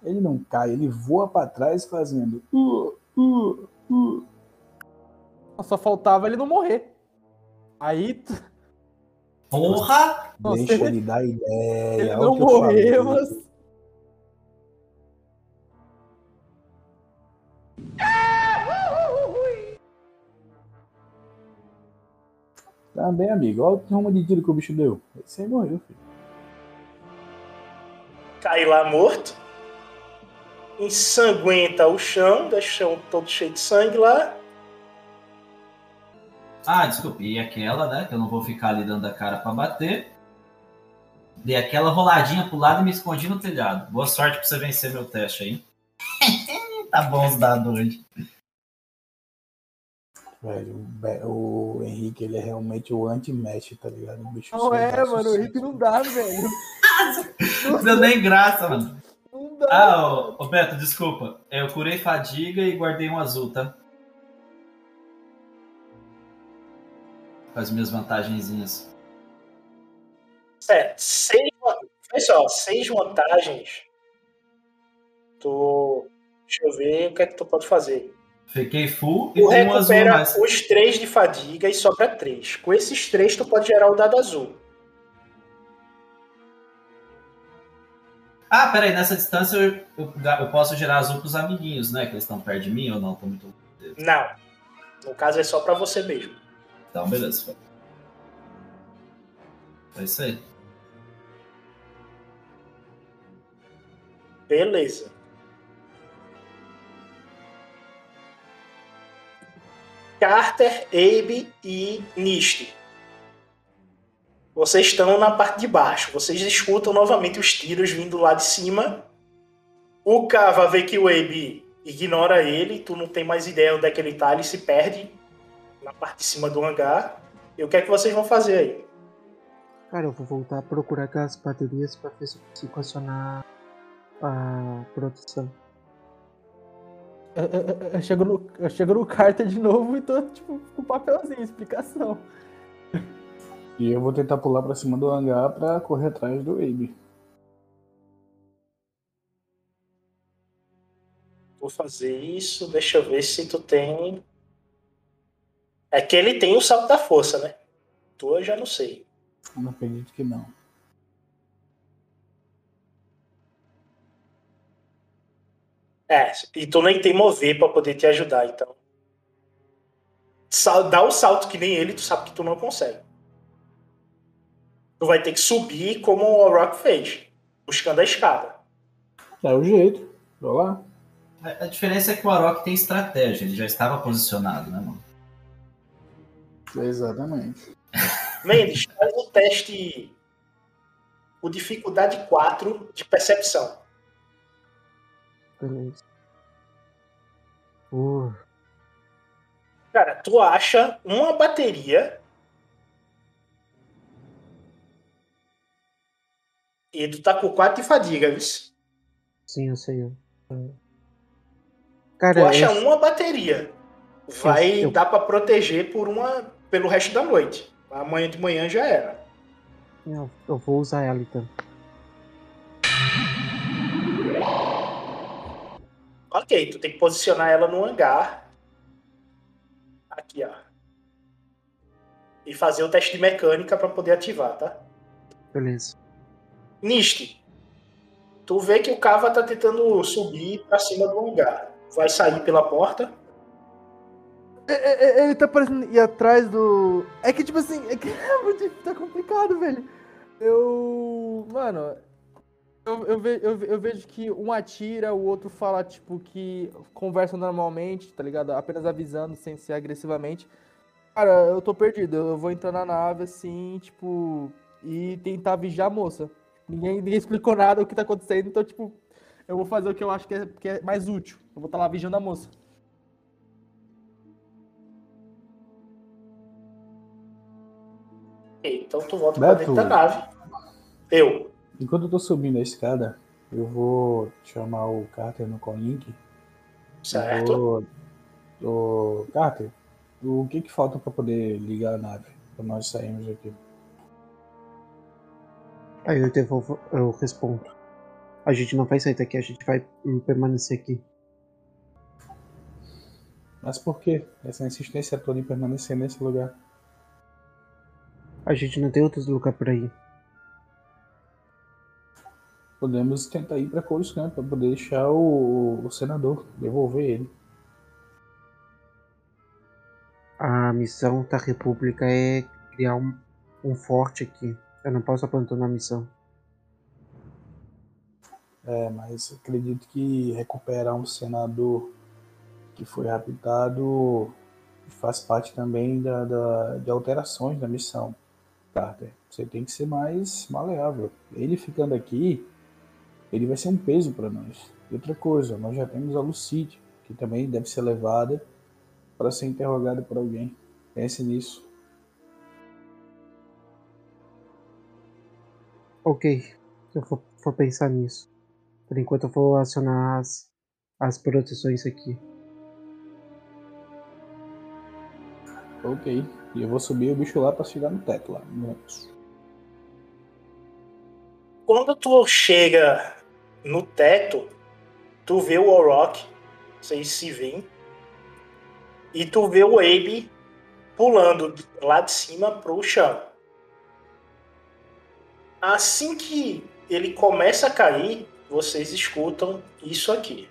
Ele não cai, ele voa pra trás fazendo. Uh, uh, uh. Só faltava ele não morrer. Aí. Porra! Nossa, Deixa ele- ele dar ideia. Ele o não morreu, mas. Tá bem, amigo. Olha o rumo de tiro que o bicho deu. Esse aí morreu, filho. Cai lá morto. Ensanguenta o chão, deixa o chão todo cheio de sangue lá. Ah, desculpe. E aquela, né? Que eu não vou ficar ali dando a cara pra bater. Dei aquela roladinha pro lado e me escondi no telhado. Boa sorte pra você vencer meu teste aí. tá bom os dados hoje. Velho, o o Henrique, ele é realmente o anti-match, tá ligado? O bicho Não é, mano. O. Henrique não dá, velho. Não deu nem graça, mano. Não. Ah, ô, ô Beto, desculpa. Eu curei fadiga e guardei um azul, tá? Com as minhas vantagenzinhas. Certo, seis, olha só, seis vantagens. Tu. Deixa eu ver o que é que tu pode fazer. Fiquei full e Tu um azul recupera mais. os três de fadiga e sobra três. Com esses três, tu pode gerar o dado azul. Ah, peraí, nessa distância eu, eu, eu posso gerar azul pros amiguinhos, né? Que eles estão perto de mim ou não? Tô muito. Não. No caso, é só pra você mesmo. Então, beleza. É isso aí. Beleza. Carter, Abe e Nist. Vocês estão na parte de baixo. Vocês escutam novamente os tiros vindo lá de cima. O Kava vê que o Abe ignora ele. Tu não tem mais ideia onde é que ele tá. Ele se perde na parte de cima do hangar. E o que é que vocês vão fazer aí? Cara, eu vou voltar a procurar aquelas baterias pra ver se eu consigo acionar a produção. Eu, eu- eu chego no, eu chego no Carter de novo e tô, tipo, com papelzinho, explicação. E eu vou tentar pular pra cima do hangar pra correr atrás do Abe. Vou fazer isso. Deixa eu ver se tu tem. É que ele tem o salto da força, né? Tu eu já não sei. Não acredito que não. É, e tu nem tem mover pra poder te ajudar, então. Dá o salto que nem ele, tu sabe que tu não consegue. Tu vai ter que subir como o Rock fez, buscando a escada. É o jeito. Vou lá. A a diferença é que o Arok tem estratégia, ele já estava posicionado, né, mano? Exatamente. Mendes, faz o teste. O dificuldade 4 de percepção. Beleza. Uh, Cara, tu acha uma bateria. E tu tá com 4 de fadiga, viu? sim, eu sei. eu- Tu Cara, acha essa- uma bateria. Vai Eu- eu- dar pra proteger por uma, pelo resto da noite. Amanhã de manhã já era. eu, eu vou usar ela então. Ok, tu tem que posicionar ela no hangar. Aqui, ó. E fazer o teste de mecânica pra poder ativar, tá? Beleza. Nist, tu vê que o Kava tá tentando subir pra cima do hangar. Vai sair pela porta. É, é, é, Ele tá parecendo ir atrás do. É que, tipo assim, é que é tá complicado, velho. Eu. Mano. Eu, eu, ve- eu, eu vejo que um atira, o outro fala, tipo, que conversa normalmente, tá ligado? Apenas avisando, sem ser agressivamente. Cara, eu tô perdido. Eu vou entrar na nave, assim, tipo, e tentar vigiar a moça. Ninguém, ninguém explicou nada o que tá acontecendo, então, tipo, eu vou fazer o que eu acho que é, que é mais útil. Eu vou estar lá vigiando a moça. Então tu volta pra Beto. dentro da nave. Eu. Enquanto eu tô subindo a escada, eu vou chamar o Carter no Colink. Certo. Ô, Carter, o que que falta pra poder ligar a nave? Pra nós sairmos daqui. Aí eu devolvo, eu respondo. A gente não vai sair daqui, a gente vai permanecer aqui. Mas por que essa insistência toda em permanecer nesse lugar? A gente não tem outro lugar por aí. Podemos tentar ir pra Coruscant pra poder deixar o, o senador, devolver ele. A missão da República é criar um, um forte aqui. Eu não posso abandonar a missão. É, mas acredito que recuperar um senador que foi raptado faz parte também da, da- de alterações da missão, Carter. Você tem que ser mais maleável. Ele ficando aqui, ele vai ser um peso para nós. E outra coisa, nós já temos a Lucide, que também deve ser levada para ser interrogada por alguém. Pense nisso. Ok, eu vou, vou pensar nisso. Por enquanto eu vou acionar as, as proteções aqui. Ok. E eu vou subir o bicho lá para chegar no teto lá. Quando tu chega no teto, tu vê o Orok, vocês se veem, e tu vê o Abe pulando lá de cima pro chão. Assim que ele começa a cair, vocês escutam isso aqui.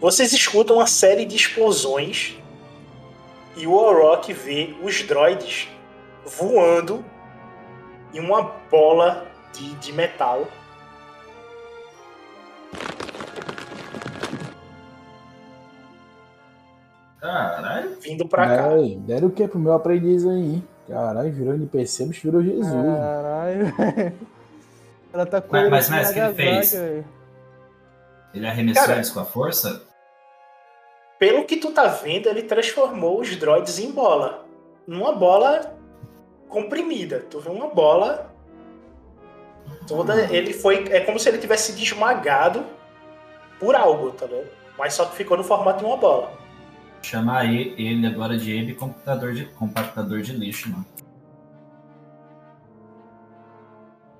Vocês escutam uma série de explosões e o Orok vê os droids voando em uma bola de, de metal. Caralho. Vindo pra cá. Ei, deram o que pro meu aprendiz aí? Caralho, virou NPC, bicho virou Jesus. Caralho. Ela tá com Mas- mas, mestre, o que ele fez? velho. Ele arremessou Cara. eles com a força? Pelo que tu tá vendo, ele transformou os droids em bola. Numa bola comprimida. Tu vê uma bola toda. Ele foi. É como se ele tivesse sido esmagado por algo, tá vendo? Mas só que ficou no formato de uma bola. Chamar ele agora de Abe computador de, compactador de lixo, mano.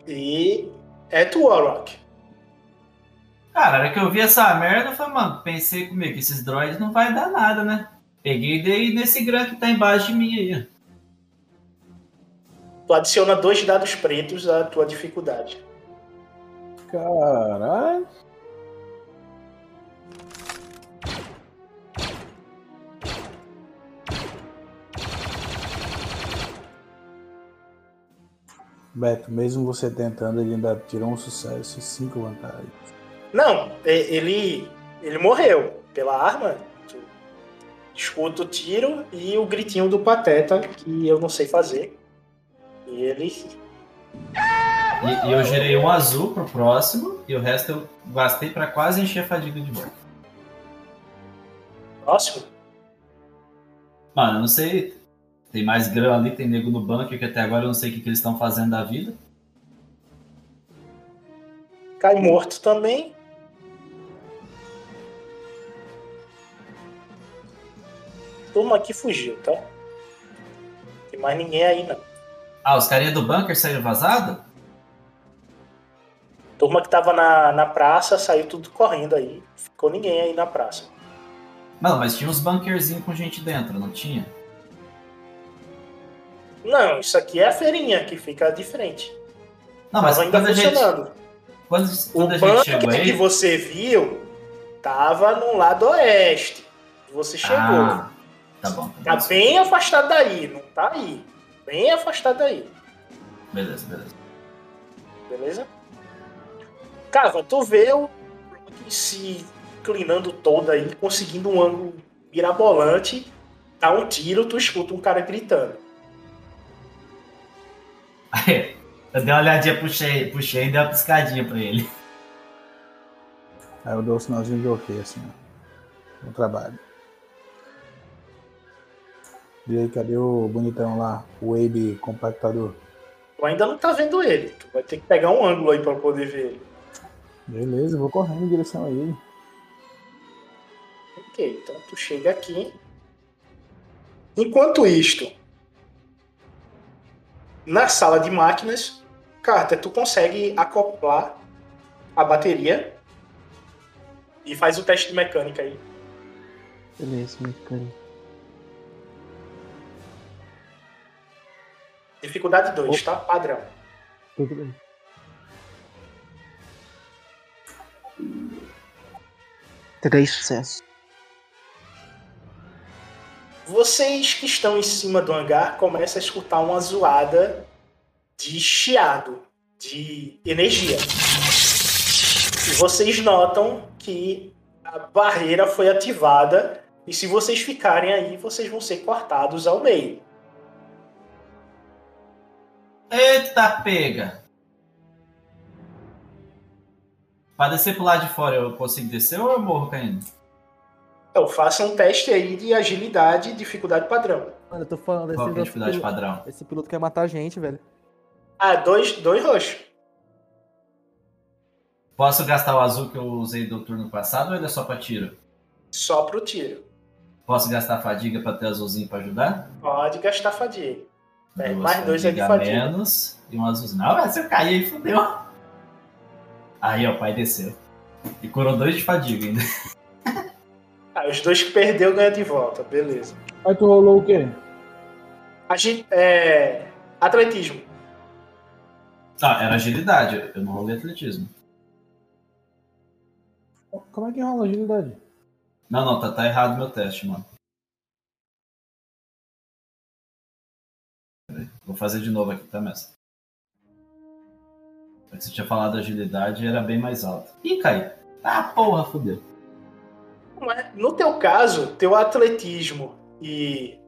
E é tu, Orok. Cara, na hora que eu vi essa merda, eu falei, mano, pensei comigo que esses droids não vai dar nada, né? Peguei e dei nesse gran que tá embaixo de mim aí. Tu adiciona dois dados pretos à tua dificuldade. Caralho. Beto, mesmo você tentando, ele ainda tirou um sucesso e cinco vantagens. Não, ele. ele morreu pela arma. Escuta o tiro e o gritinho do Pateta, que eu não sei fazer. E ele. E, e eu gerei um azul pro próximo e o resto eu gastei pra quase encher a fadiga de volta. Próximo? Mano, eu não sei. Tem mais grana ali, tem nego no banco que até agora eu não sei o que, que eles estão fazendo da vida. Cai morto também. Turma aqui fugiu, tá? Tem mais ninguém aí, não. Ah, os carinha do bunker saíram vazado? Turma que tava na, na praça saiu tudo correndo aí. Ficou ninguém aí na praça. Mano, mas tinha uns bunkerzinhos com gente dentro, não tinha? Não, isso aqui é a feirinha que fica de frente. Não, mas Tava ainda a gente- funcionando. Quando, O quando chegou bunker que aí. você viu tava no lado oeste. Você chegou. Ah, tá bom. Tá Tá bem afastado daí, não tá aí. Bem afastado daí, Beleza, beleza. beleza? Cava, tu vê o se inclinando todo aí, conseguindo um ângulo mirabolante. Dá um tiro, tu escuta um cara gritando. Aí, eu dei uma olhadinha, puxei, puxei e dei uma piscadinha pra ele. Aí eu dou o sinalzinho de ok, assim, ó. Bom trabalho. E aí, cadê o bonitão lá? O Abe compactador. Tu ainda não tá vendo ele. Tu vai ter que pegar um ângulo aí pra poder ver ele. Beleza, eu vou correndo em direção a ele. Ok, então tu chega aqui. Enquanto isto, na sala de máquinas, Carter, tu consegue acoplar a bateria e faz o teste de mecânica aí. Beleza, mecânico. Dificuldade 2, tá? Padrão. Tudo bem. Três sucessos. Vocês que estão em cima do hangar começam a escutar uma zoada de chiado, de energia. E vocês notam que a barreira foi ativada e se vocês ficarem aí, vocês vão ser cortados ao meio. Eita, pega! Pra descer pro lado de fora, eu consigo descer ou eu morro caindo? Então, faça um teste aí de agilidade e dificuldade padrão. Mano, eu tô falando, Qual esse, que é dificuldade piloto, padrão? esse piloto quer matar a gente, velho. Ah, dois, dois roxos. Posso gastar o azul que eu usei do turno passado ou ele é só pra tiro? Só pro tiro. Posso gastar fadiga pra ter azulzinho pra ajudar? Pode gastar fadiga. É, mais dois é de fadiga fadiga. menos e um azulzinho. Não, mas se eu cair aí, fudeu. Aí, ó, o pai desceu. E curou dois de fadiga ainda. Ah, os dois que perdeu ganham de volta, beleza. Aí tu rolou o quê? Agi é... Atletismo. Ah, era agilidade. Eu não rolei atletismo. Como é que rola agilidade? Não, não, tá, tá errado meu teste, mano. Vou fazer de novo aqui, tá, mestre? É que você tinha falado agilidade era bem mais alta. Ih, caiu. Ah, porra, fodeu. É- No teu caso, teu atletismo e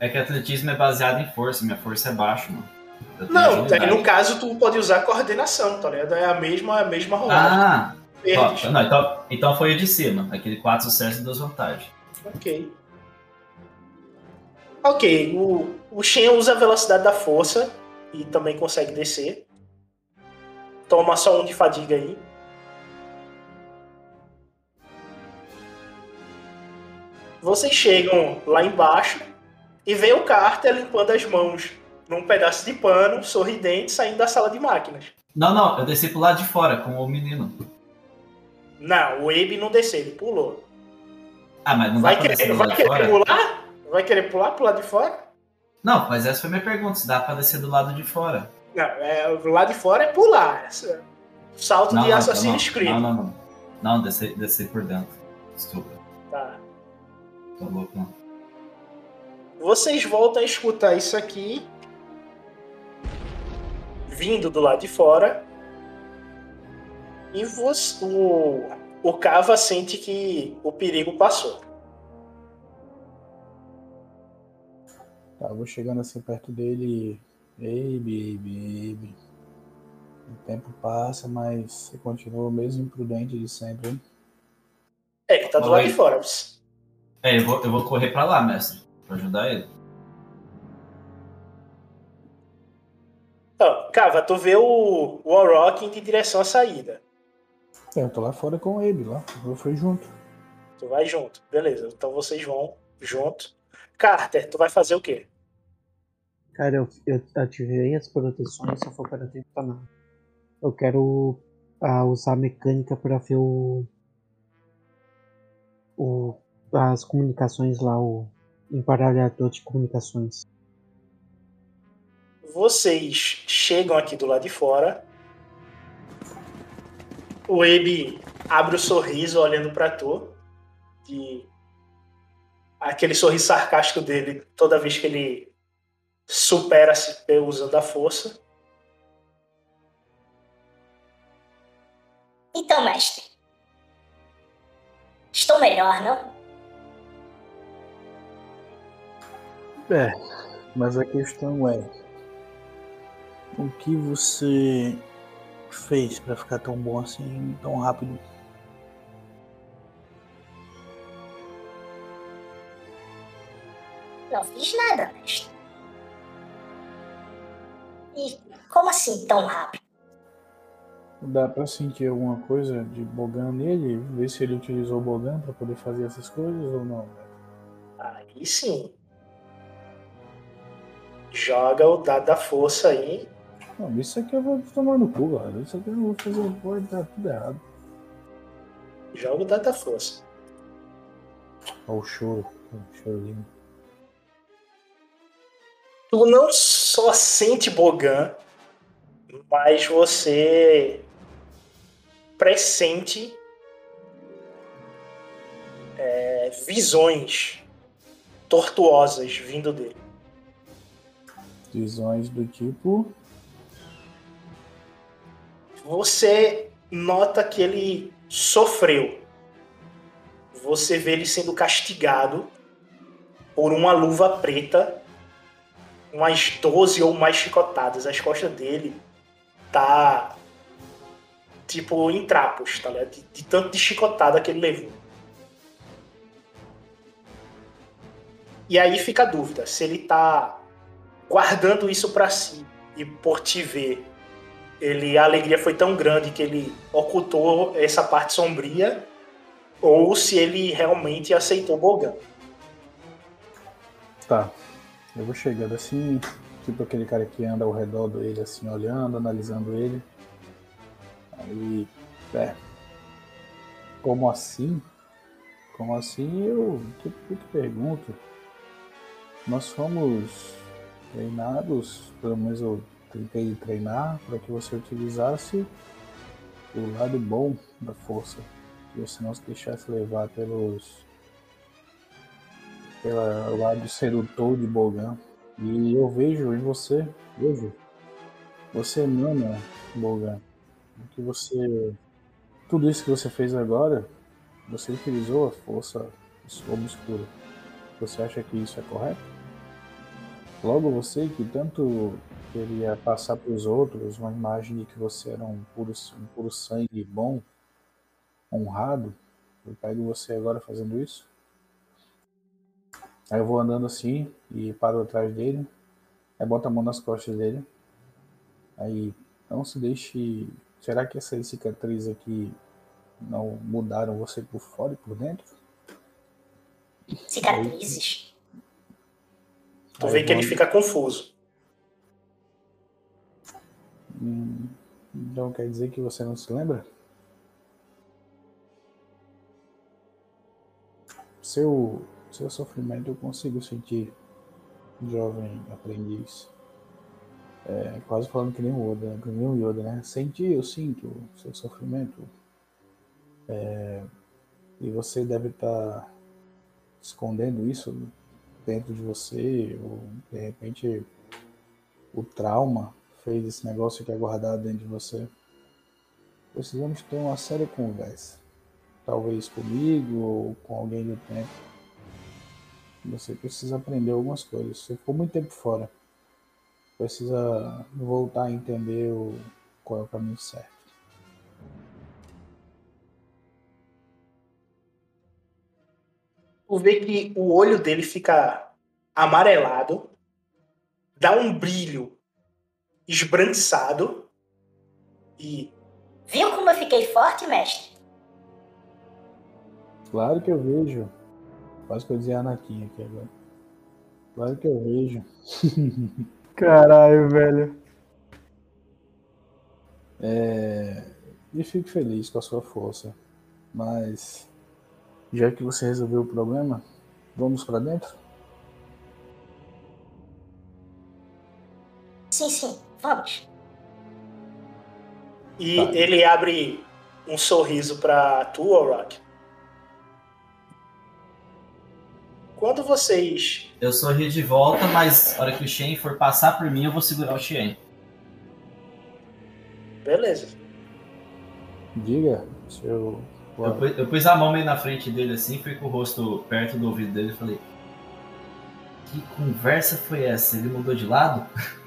É que atletismo é baseado em força, minha força é baixa, mano. Não, daí no caso tu pode usar coordenação, tá ligado? É a mesma, a mesma rolagem. Ah! Ó, não, então, então foi o de cima. Aquele 4 sucessos e 2 vantagens. Ok. Ok, o, o Shen usa a velocidade da força e também consegue descer. Toma só um de fadiga aí. Vocês chegam lá embaixo e vê o Carter limpando as mãos num pedaço de pano, sorridente, saindo da sala de máquinas. Não, não, eu desci pro lado de fora com o menino. Não, o Abe não desceu, ele pulou. Ah, mas não Vai querer, vai querer fora? pular? Vai querer pular pro lado de fora? Não, mas essa foi minha pergunta, se dá pra descer do lado de fora. Não, é, o lado de fora é pular. Essa- Salto Não, de Assassin's não, Creed. Não, não, não. Não, descer, descer por dentro. Desculpa, Tá. Tô louco, não. Vocês voltam a escutar isso aqui. Vindo do lado de fora. E você, o, o Cava sente que o perigo passou. Tá, eu vou chegando assim perto dele. Ei, baby, baby. O tempo passa, mas você continua o mesmo imprudente de sempre, hein? É, que tá do Oi. lado de fora. É, eu vou, eu vou correr pra lá, mestre, pra ajudar ele. Então, Cava, tu vê o, o Orochi indo em direção à saída. É, eu tô lá fora com Abe lá. Eu fui junto. Tu vai junto. Beleza, então vocês vão junto. Carter, tu vai fazer o quê? Cara, eu, eu ativei as proteções, só for para tempo pra nada. Eu quero ah, usar a mecânica para ver o, o. as comunicações lá, o emparelhador de comunicações. Vocês chegam aqui do lado de fora. O Abe abre o sorriso olhando pra tu. De... Aquele sorriso sarcástico dele toda vez que ele supera-se usando a força. Então, mestre. Estou melhor, não? É, mas a questão é. O que você fez pra ficar tão bom assim, tão rápido? Não fiz nada. E como assim tão rápido? Dá pra sentir alguma coisa de Bogan nele? Ver se ele utilizou o Bogan pra poder fazer essas coisas ou não? Aí sim. Joga o dado da força aí. Não, isso aqui eu vou tomar no cu, cara. Isso aqui eu vou fazer, pode dar tudo errado. Joga o dado da força. Olha o choro, o chorinho. Tu não só sente Bogan, mas você pressente é, visões tortuosas vindo dele. Visões do tipo. Você nota que ele sofreu. Você vê ele sendo castigado por uma luva preta, umas 12 ou mais chicotadas. As costas dele tá tipo em trapos, tá ligado? De, de tanto de chicotada que ele levou. E aí fica a dúvida se ele tá guardando isso para si e por te ver, ele a alegria foi tão grande que ele ocultou essa parte sombria ou se ele realmente aceitou Bogan. Tá. Eu vou chegando assim, tipo aquele cara que anda ao redor dele, assim, olhando, analisando ele. Aí, é. Como assim? Como assim? Eu tipo, que pergunto. Nós fomos treinados, pelo menos eu tentei treinar para que você utilizasse o lado bom da força, que você não se deixasse levar pelos pelo lado sedutor de Bogan. E eu vejo em você, vejo, você emana Bogan, que você tudo isso que você fez agora, você utilizou a força obscura. Você acha que isso é correto? Logo você que tanto queria passar para os outros uma imagem de que você era um puro, um puro sangue bom, honrado, eu pego você agora fazendo isso? Aí eu vou andando assim e paro atrás dele, aí boto a mão nas costas dele, aí não se deixe. Será que essas cicatrizes aqui não mudaram você por fora e por dentro? Cicatrizes? Tu vê que ele fica confuso. Então quer dizer que você não se lembra? Seu, seu sofrimento eu consigo sentir, jovem aprendiz. É, quase falando que nem o que nem o Yoda, né? Sentir, eu sinto seu sofrimento. É, e você deve estar escondendo isso dentro de você, ou de repente o trauma fez esse negócio que é guardado dentro de você. Precisamos ter uma séria conversa. Talvez comigo ou com alguém do tempo. Você precisa aprender algumas coisas. Você ficou muito tempo fora. Precisa voltar a entender o, qual é o caminho certo. Tu vê que o olho dele fica amarelado, dá um brilho esbranquiçado e Viu como eu fiquei forte, mestre? Claro que eu vejo. Quase que eu dizia Anakin aqui agora. Claro que eu vejo. Caralho, velho. É... E fico feliz com a sua força. Mas, já que você resolveu o problema, vamos pra dentro? Sim, sim, vamos. E Tá. ele abre um sorriso pra tu, Rock. Quando vocês. Eu sorri de volta, mas na hora que o Shen for passar por mim, eu vou segurar o Shen. Beleza. Diga, seu. Eu, pu- eu pus a mão meio na frente dele assim, fui com o rosto perto do ouvido dele e falei: Que conversa foi essa? Ele mudou de lado?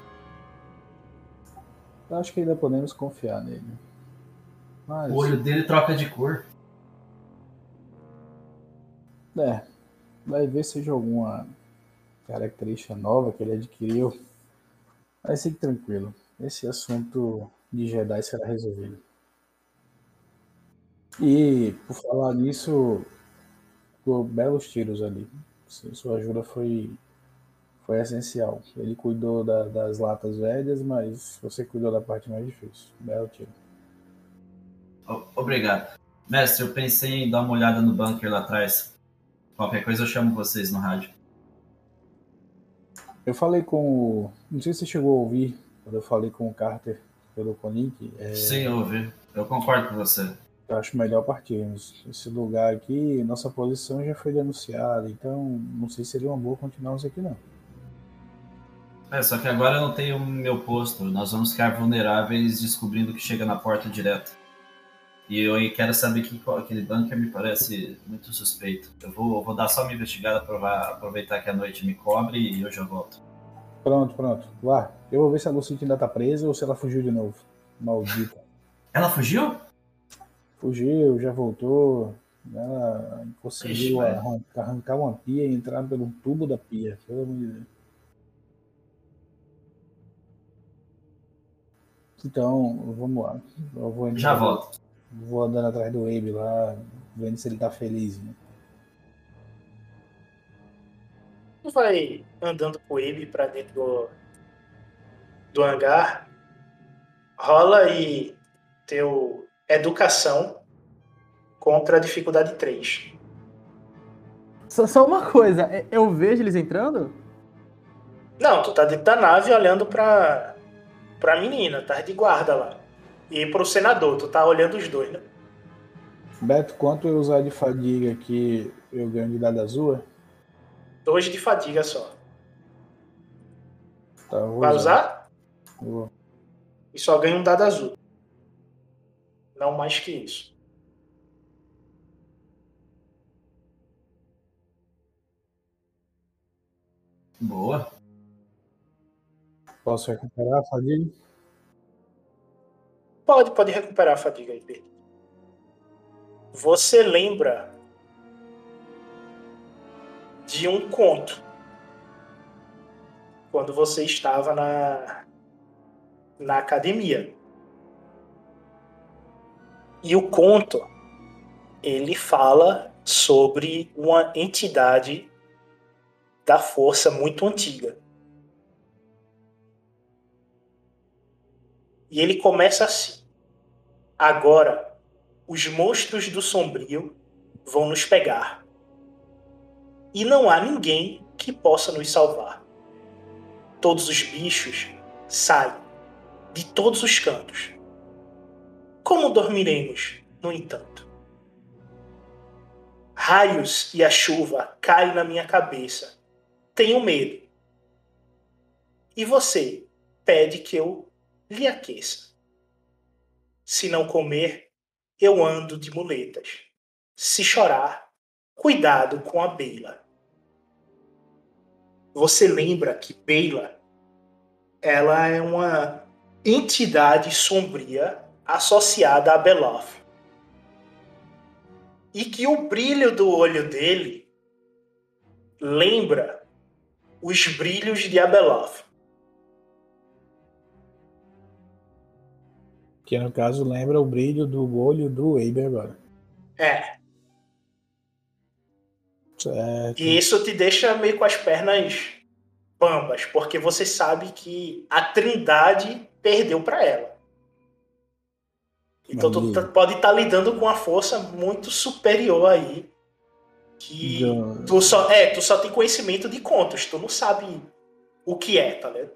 Acho que ainda podemos confiar nele. Mas, O olho dele troca de cor. é, vai ver se seja alguma característica nova que ele adquiriu. Mas fique tranquilo. Esse assunto de Jedi será resolvido. E, por falar nisso, belos tiros ali. Sua ajuda foi, foi essencial. Ele cuidou da- das latas velhas, mas você cuidou da parte mais difícil. Belo tiro. Obrigado. Mestre, eu pensei em dar uma olhada no bunker lá atrás. Qualquer coisa eu chamo vocês no rádio. Eu falei com o. Não sei se você chegou a ouvir quando eu falei com o Carter pelo Conink. É, Sim, eu ouvi. Eu concordo com você. Eu acho melhor partirmos. Esse lugar aqui, nossa posição já foi denunciada, então não sei se seria uma boa continuarmos aqui não. É, só que agora eu não tenho meu posto. Nós vamos ficar vulneráveis descobrindo que chega na porta direto. E eu quero saber que aquele bunker me parece muito suspeito. Eu vou, eu vou dar só uma investigada, provar, aproveitar que a noite me cobre e eu já volto. Pronto, pronto. Lá. Eu vou ver se a Lucinda ainda tá presa ou se ela fugiu de novo. Maldita. Ela fugiu? Fugiu, já voltou. Ela conseguiu Ixi, velho. arran- arrancar uma pia e entrar pelo tubo da pia. Pelo amor de Deus. Então, vamos lá. Eu vou Já volto. Vou andando atrás do Abe lá, vendo se ele tá feliz. Né? Tu vai andando com o Abe pra dentro do, do hangar. Rola aí teu educação contra a dificuldade 3. Só, só uma coisa, é- eu vejo eles entrando? Não, tu tá dentro da nave olhando pra, pra menina, tá de guarda lá. E pro senador, tu tá olhando os dois, né? Beto, quanto eu usar de fadiga aqui, eu ganho de dado azul? Dois de fadiga só. Tá, Vai usar? Vou. E só ganha um dado azul. Não mais que isso. Boa. Posso recuperar a fadiga? Pode, pode recuperar a fadiga aí, Pedro. Você lembra de um conto quando você estava na, na academia. E o conto ele fala sobre uma entidade da força muito antiga. E ele começa assim: Agora, os monstros do sombrio vão nos pegar. E não há ninguém que possa nos salvar. Todos os bichos saem de todos os cantos. Como dormiremos, no entanto? Raios e a chuva caem na minha cabeça. Tenho medo. E você pede que eu lhe aqueça. Se não comer, eu ando de muletas. Se chorar, cuidado com a Beila. Você lembra que Beila ela é uma entidade sombria associada a Beloth. E que o brilho do olho dele lembra os brilhos de Abeloth. Que no caso lembra o brilho do olho do Abe agora. É, Certo. E isso te deixa meio com as pernas bambas, porque você sabe que a Trindade perdeu para ela. Então tu tá- pode estar lidando com uma força muito superior aí. Que Já- tu só, é, tu só tem conhecimento de contos, tu não sabe o que é, tá vendo?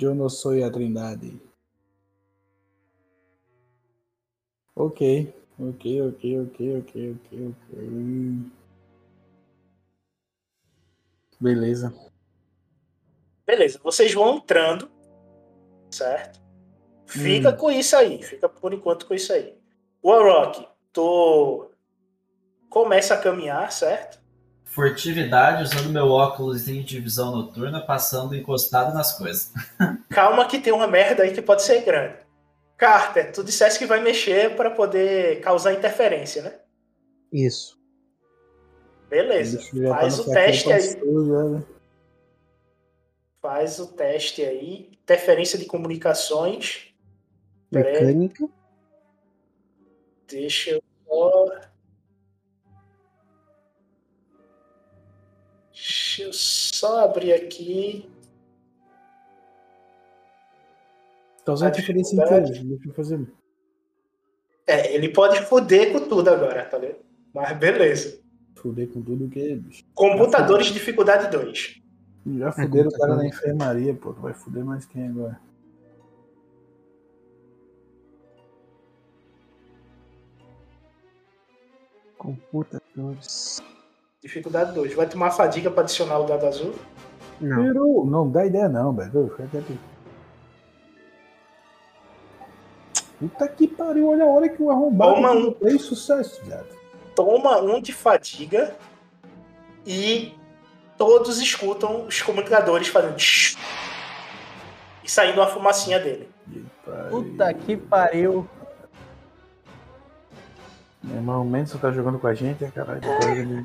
Eu não sou a Trindade. Ok, ok, ok, ok, ok, ok, ok. Beleza. Beleza, vocês vão entrando, certo? Fica Hum. com isso aí, fica por enquanto com isso aí. O Rock, tu começa a caminhar, certo? furtividade usando meu óculos de visão noturna, passando encostado nas coisas. Calma que tem uma merda aí que pode ser grande. Carter, tu disseste que vai mexer para poder causar interferência, né? Isso. Beleza. Tá Faz o saquinho teste aí. passou, já, né? Faz o teste aí. Interferência de comunicações. Aí. Mecânica. Deixa eu só. Deixa eu só abrir aqui. Tá usando interferência em. Deixa eu fazer. É, ele pode foder com tudo agora, tá vendo? Mas beleza. Fuder com tudo que é, bicho. Computadores de dificuldade 2. Já fuderam o cara na enfermaria, pô. Tu vai fuder mais quem agora? Computadores. Dificuldade 2. Vai tomar fadiga para adicionar o dado azul? Não. Peru, não dá ideia não, velho. Puta que pariu, olha a hora que o arrombado Toma um. fez sucesso, viado. Toma um de fadiga e todos escutam os comunicadores fazendo tsh, e saindo uma fumacinha dele. Puta que pariu. Meu irmão, o Mendes tá jogando com a gente, é caralho.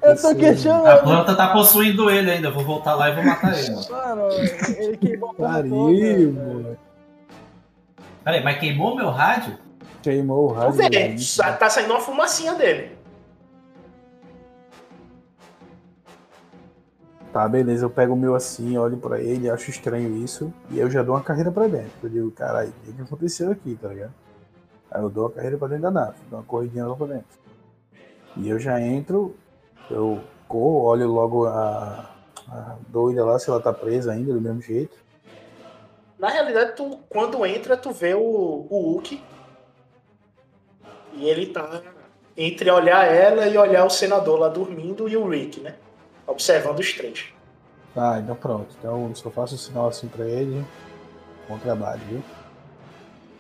Eu tô questionando. A planta tá possuindo ele ainda. Eu vou voltar lá e vou matar ele. mano. Ele queimou a porra Pariu, toda. mano. Peraí, mas queimou meu rádio? Queimou o rádio. vê, né? sa- tá saindo uma fumacinha dele. Tá, beleza, eu pego o meu assim, olho pra ele, acho estranho isso, e eu já dou uma carreira pra dentro. Eu digo, caralho, o que aconteceu aqui, tá ligado? Aí eu dou a carreira pra dentro da nave, dou uma corridinha lá pra dentro. E eu já entro, eu corro, olho logo a, a doida lá, se ela tá presa ainda, do mesmo jeito. Na realidade, tu, quando entra, tu vê o, o Uki. E ele tá entre olhar ela e olhar o senador lá dormindo e o Rick, né? Observando os três. Tá, então pronto. Então eu só faço o sinal assim pra ele. Bom trabalho, viu?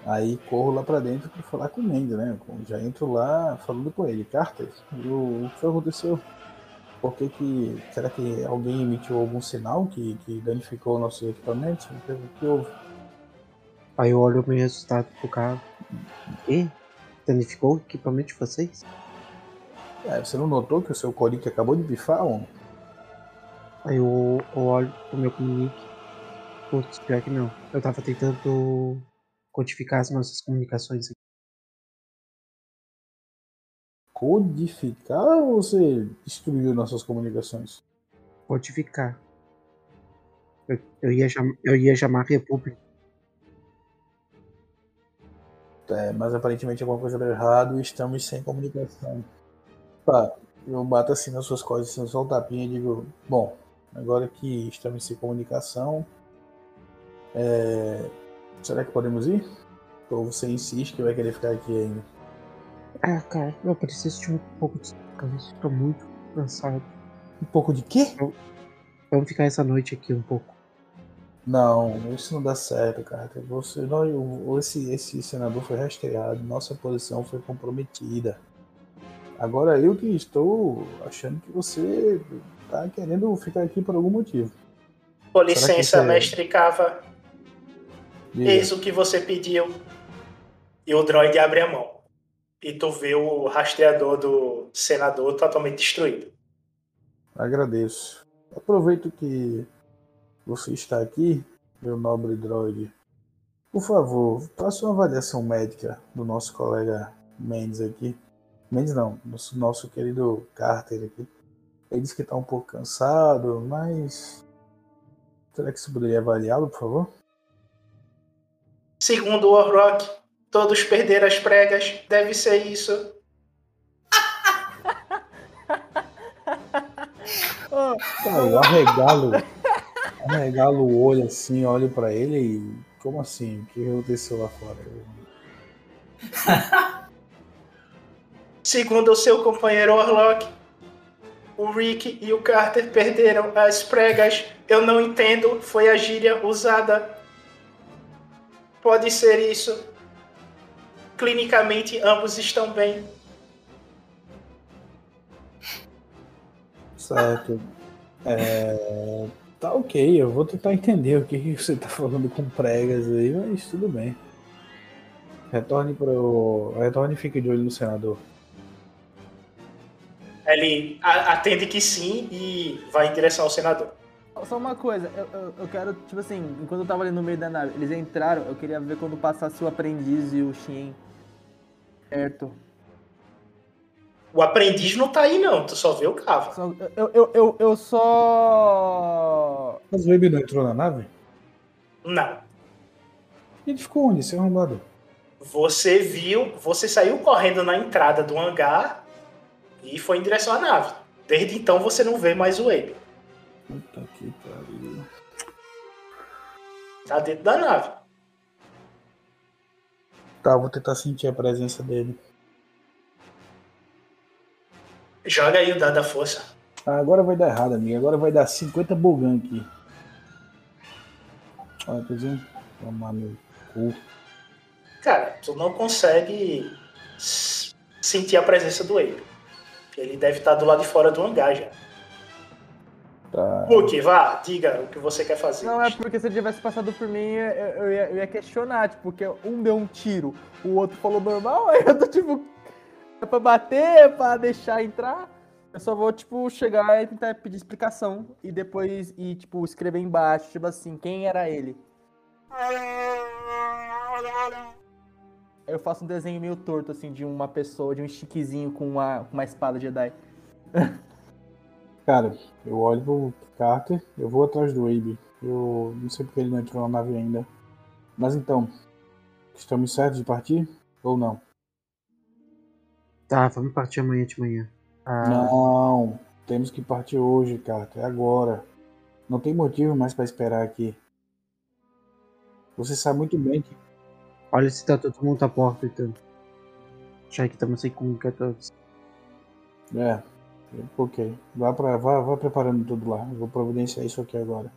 Aí corro lá pra dentro pra falar com o Mendes, né? Já entro lá falando com ele. Carter, o, o que aconteceu? Por que que... Será que alguém emitiu algum sinal que, que danificou o nosso equipamento? O que, o houve? Aí eu olho meio assustado pro carro. E? Danificou o equipamento de vocês? É, você não notou que o seu Coric acabou de bifar, homem? Aí eu, eu olho pro meu comunique. Putz, pior que não. Eu tava tentando codificar as nossas comunicações. Codificar ou você destruiu nossas comunicações? Codificar. Eu, eu, ia, cham, eu ia chamar a República. É, mas aparentemente alguma coisa deu errado e estamos sem comunicação. Tá, eu bato assim nas suas costas, assim, só um tapinha e digo, bom, agora que estamos sem comunicação, é, será que podemos ir? Ou você insiste que vai querer ficar aqui ainda? Ah, cara, eu preciso de um pouco de descanso. Tô muito cansado. Um pouco de quê? Vamos ficar essa noite aqui um pouco. Não, isso não dá certo, cara. Você, esse, esse senador foi rastreado, nossa posição foi comprometida. Agora eu que estou achando que você tá querendo ficar aqui por algum motivo. Com licença, é- mestre Cava. Eis o que você pediu. E o droid abre a mão. E tu vê o rastreador do senador totalmente destruído. Agradeço. Aproveito que você está aqui, meu nobre droid. Por favor, faça uma avaliação médica do nosso colega Mendes aqui. Mendes não, nosso, nosso querido Carter aqui. Ele disse que está um pouco cansado, mas. Será que você poderia avaliá-lo, por favor? Segundo o Warrock, todos perderam as pregas. Deve ser isso. Cara, eu arregalo, arregalo o olho assim, olho pra ele e. Como assim? O que aconteceu lá fora? Segundo o seu companheiro Warlock, o Rick e o Carter perderam as pregas. Eu não entendo, foi a gíria usada. Pode ser isso. Clinicamente, ambos estão bem. Certo. É, Tá ok, eu vou tentar entender o que que você tá falando com pregas aí, mas tudo bem. Retorne pro. Retorne e fique de olho no senador. Ele atende que sim e vai em direção ao senador. Só uma coisa, eu, eu, eu quero, tipo assim, enquanto eu tava ali no meio da nave, eles entraram, eu queria ver quando passasse o aprendiz e o Shin perto. O aprendiz não tá aí, não. Tu só vê o cava. Só- Eu, eu, eu, eu só. Mas o Baby não entrou na nave? Não. Ele ficou onde? Seu arrombado? Você viu, você saiu correndo na entrada do hangar e foi em direção à nave. Desde então você não vê mais o Abe. Tá dentro da nave. Tá, vou tentar sentir a presença dele. Joga aí o dado da força. Ah, agora vai dar errado, amigo. Agora vai dar 50 bugan aqui. Olha, quer dizer, tomar meu cu. Cara, tu não consegue sentir a presença do Abe. Ele deve estar do lado de fora do hangar já. Tá. Hulk, vá, diga o que você quer fazer. Não, é porque se ele tivesse passado por mim, eu, eu ia, eu ia questionar, tipo, porque um deu um tiro, o outro falou normal, aí eu tô tipo. É pra bater, é pra deixar entrar. Eu só vou, tipo, chegar e tentar pedir explicação. E depois, e, tipo, escrever embaixo, tipo assim, quem era ele. Eu faço um desenho meio torto, assim, de uma pessoa, de um chiquezinho com uma, com uma espada Jedi. Cara, eu olho pro Carter, eu vou atrás do Abe. Eu não sei porque ele não entrou na nave ainda. Mas então, estamos certos de partir? Ou não? Tá, vamos partir amanhã de manhã. Ah. Não, temos que partir hoje, Carter, é agora. Não tem motivo mais pra esperar aqui. Você sabe muito bem que Olha se tá todo mundo à porta, então. Já que estamos sem comunicadores. É, ok. Vá, pra, vá, vá preparando tudo lá. Eu vou providenciar isso aqui agora.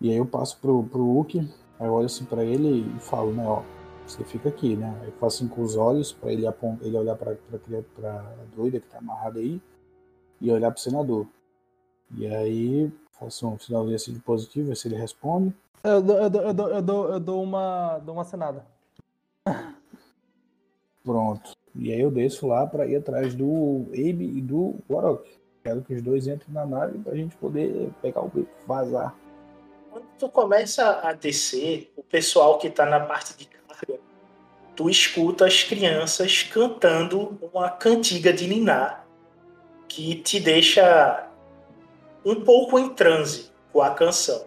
E aí eu passo pro, pro Uki, aí eu olho assim pra ele e falo, né, ó, você fica aqui, né? Aí eu faço assim com os olhos pra ele, apon- ele olhar pra, pra, cria- pra doida que tá amarrada aí e olhar pro senador. E aí faço um sinalzinho assim de positivo, ver se ele responde. Eu dou, eu dou, eu dou, eu dou, eu dou uma, dou uma acenada. Pronto. E aí eu desço lá pra ir atrás do Abe e do Warok. Quero que os dois entrem na nave pra gente poder pegar o beco, vazar. Quando tu começa a descer, o pessoal que tá na parte de carga, tu escuta as crianças cantando uma cantiga de Niná que te deixa um pouco em transe com a canção.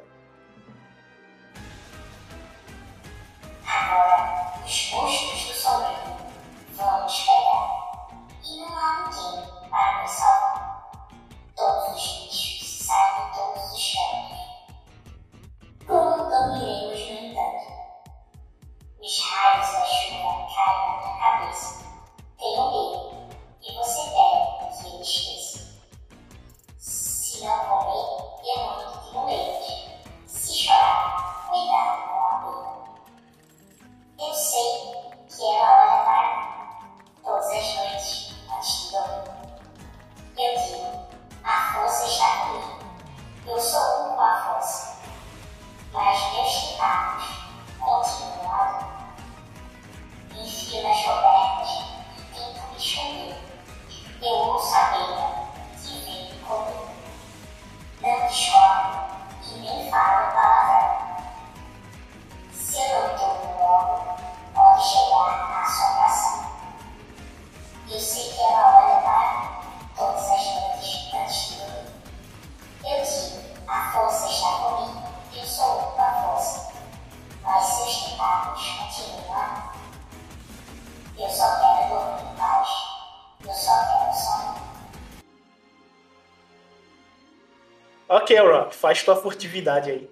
Faz tua furtividade aí.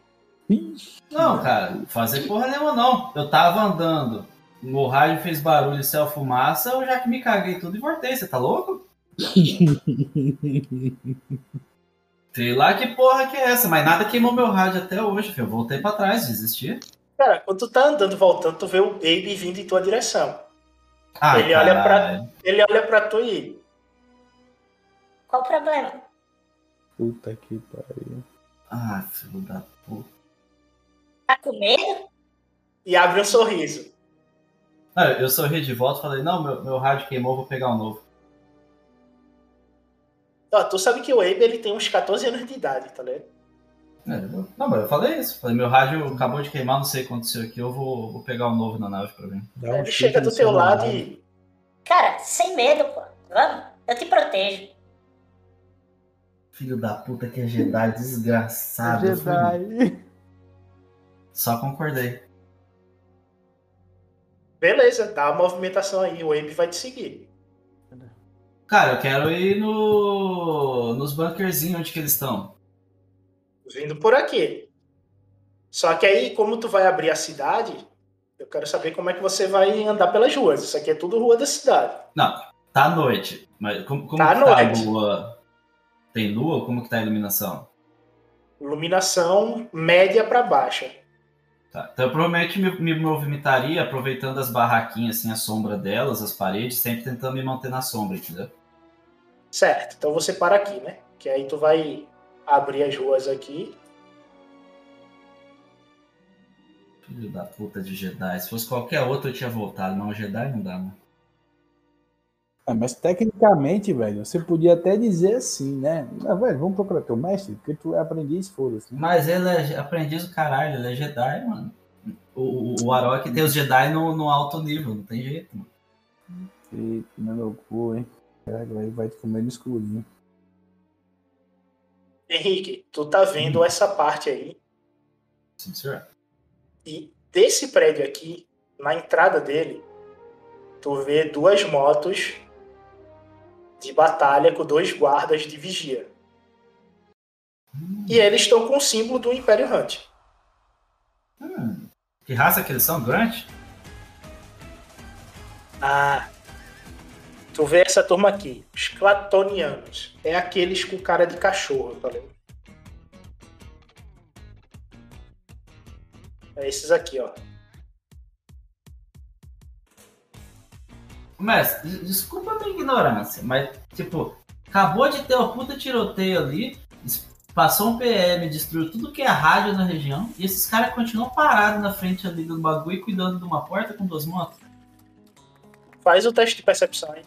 Não, cara, fazer porra nenhuma não. Eu tava andando, o rádio fez barulho e saiu fumaça, eu já que me caguei tudo e voltei, você tá louco? Sei lá que porra que é essa, mas nada queimou meu rádio até hoje, filho. Eu voltei pra trás, desisti. Cara, quando tu tá andando, voltando, tu vê o Baby vindo em tua direção. Ai, ele, olha pra, ele olha pra tu e. Qual o problema? Puta que pariu. Ah, filho da puta. Tá com medo? E abre um sorriso. Ah, eu sorri de volta e falei, não, meu, meu rádio queimou, vou pegar um novo. Ó, tu sabe que o Abe ele tem uns 14 anos de idade, tá ligado? É, eu- não, mas eu falei isso. Falei, meu rádio acabou de queimar, não sei o que aconteceu aqui, eu vou, vou pegar um novo na nave pra mim. Um Ele chega do teu lado e. Cara, sem medo, pô. Vamos, eu te protejo. Filho da puta que é Jedi, desgraçado. fui- Jedi. Só concordei. Beleza, dá a movimentação aí, o Abe vai te seguir. Cara, eu quero ir no. nos bunkerzinhos onde que eles estão. Vindo por aqui. Só que aí, como tu vai abrir a cidade, eu quero saber como é que você vai andar pelas ruas. Isso aqui é tudo rua da cidade. Não, tá à noite. Mas como, como Tá à que tá a noite. lua? Tem lua? Como que tá a iluminação? Iluminação média para baixa. Tá. Então eu provavelmente me, me movimentaria aproveitando as barraquinhas, assim, a sombra delas, as paredes, sempre tentando me manter na sombra, entendeu? Certo. Então você para aqui, né? Que aí tu vai abrir as ruas aqui. Filho da puta de Jedi. Se fosse qualquer outro eu tinha voltado, mas o Jedi não dá, né? Ah, mas tecnicamente, velho, você podia até dizer assim, né? Ah, velho, vamos procurar teu mestre, porque tu é aprendiz, foda-se. né? Mas ele é aprendiz do caralho, ele é Jedi, mano. O, o, o Arok tem os Jedi no, no alto nível, não tem jeito, mano. Eita, meu cu, hein? Caralho, vai, vai te comer no escurinho. Henrique, tu tá vendo essa parte aí. Sim, senhor. E desse prédio aqui, na entrada dele, tu vê duas motos de batalha com dois guardas de vigia. E eles estão com o símbolo do Império Hunt. Hum, que raça que eles são, Grant? Ah, tu vê essa turma aqui, os Clatonianos. É aqueles com cara de cachorro, tá ligado? É esses aqui, ó. Des- desculpa a minha ignorância, mas, tipo, acabou de ter uma puta tiroteio ali, passou um PM, destruiu tudo que é rádio na região, e esses caras continuam parados na frente ali do bagulho e cuidando de uma porta com duas motos. Faz o teste de percepção aí.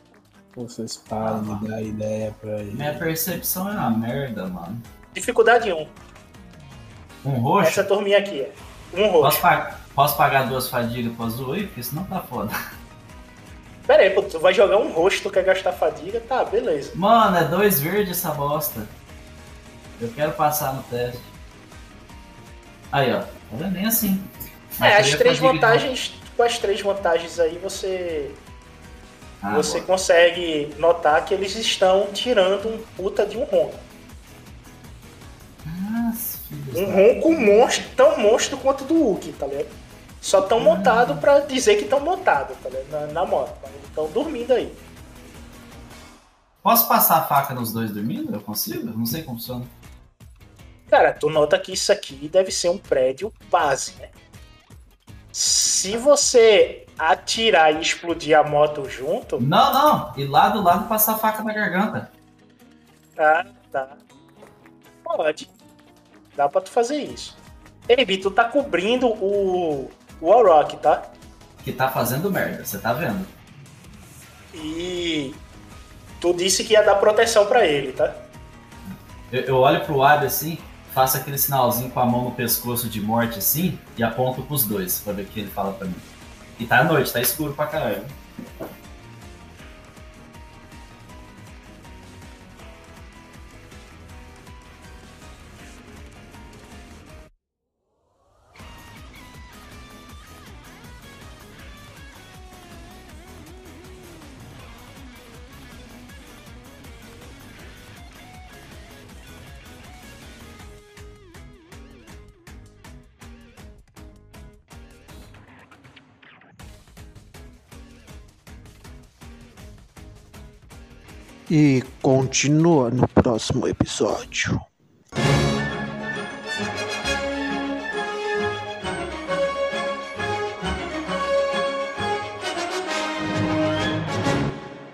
Vocês param de dar ideia pra ele. Minha percepção é uma merda, mano. Dificuldade 1. Um roxo? Essa turminha aqui, é. Um roxo. Posso, pa- posso pagar duas fadigas pro azul aí? Porque senão tá foda. Pera aí, pô, tu vai jogar um roxo, tu quer gastar fadiga? Tá, beleza. Mano, é dois verdes essa bosta. Eu quero passar no teste. Aí, ó. Tá vendo? Nem assim. Mas É, as três vantagens, com as três vantagens aí, você Ah, você boa. consegue notar que eles estão tirando um puta de um ronco. Nossa, Um ronco monstro, tão monstro quanto do Hulk, tá ligado? Só tão montado pra dizer que estão montados, tá? Na, na moto. Mas estão dormindo aí. Posso passar a faca nos dois dormindo? Eu consigo? Eu não sei como funciona. Cara, tu nota que isso aqui deve ser um prédio base, né? Se você atirar e explodir a moto junto. Não, não. E lá do lado passar a faca na garganta. Ah, tá. Pode. Dá pra tu fazer isso. Ei, Bi, tu tá cobrindo o, o Warrock, tá? Que tá fazendo merda, você tá vendo? E tu disse que ia dar proteção pra ele, tá? Eu, eu olho pro Ab assim, faço aquele sinalzinho com a mão no pescoço de morte assim e aponto pros dois pra ver o que ele fala pra mim. E tá à noite, tá escuro pra caralho. E continua no próximo episódio.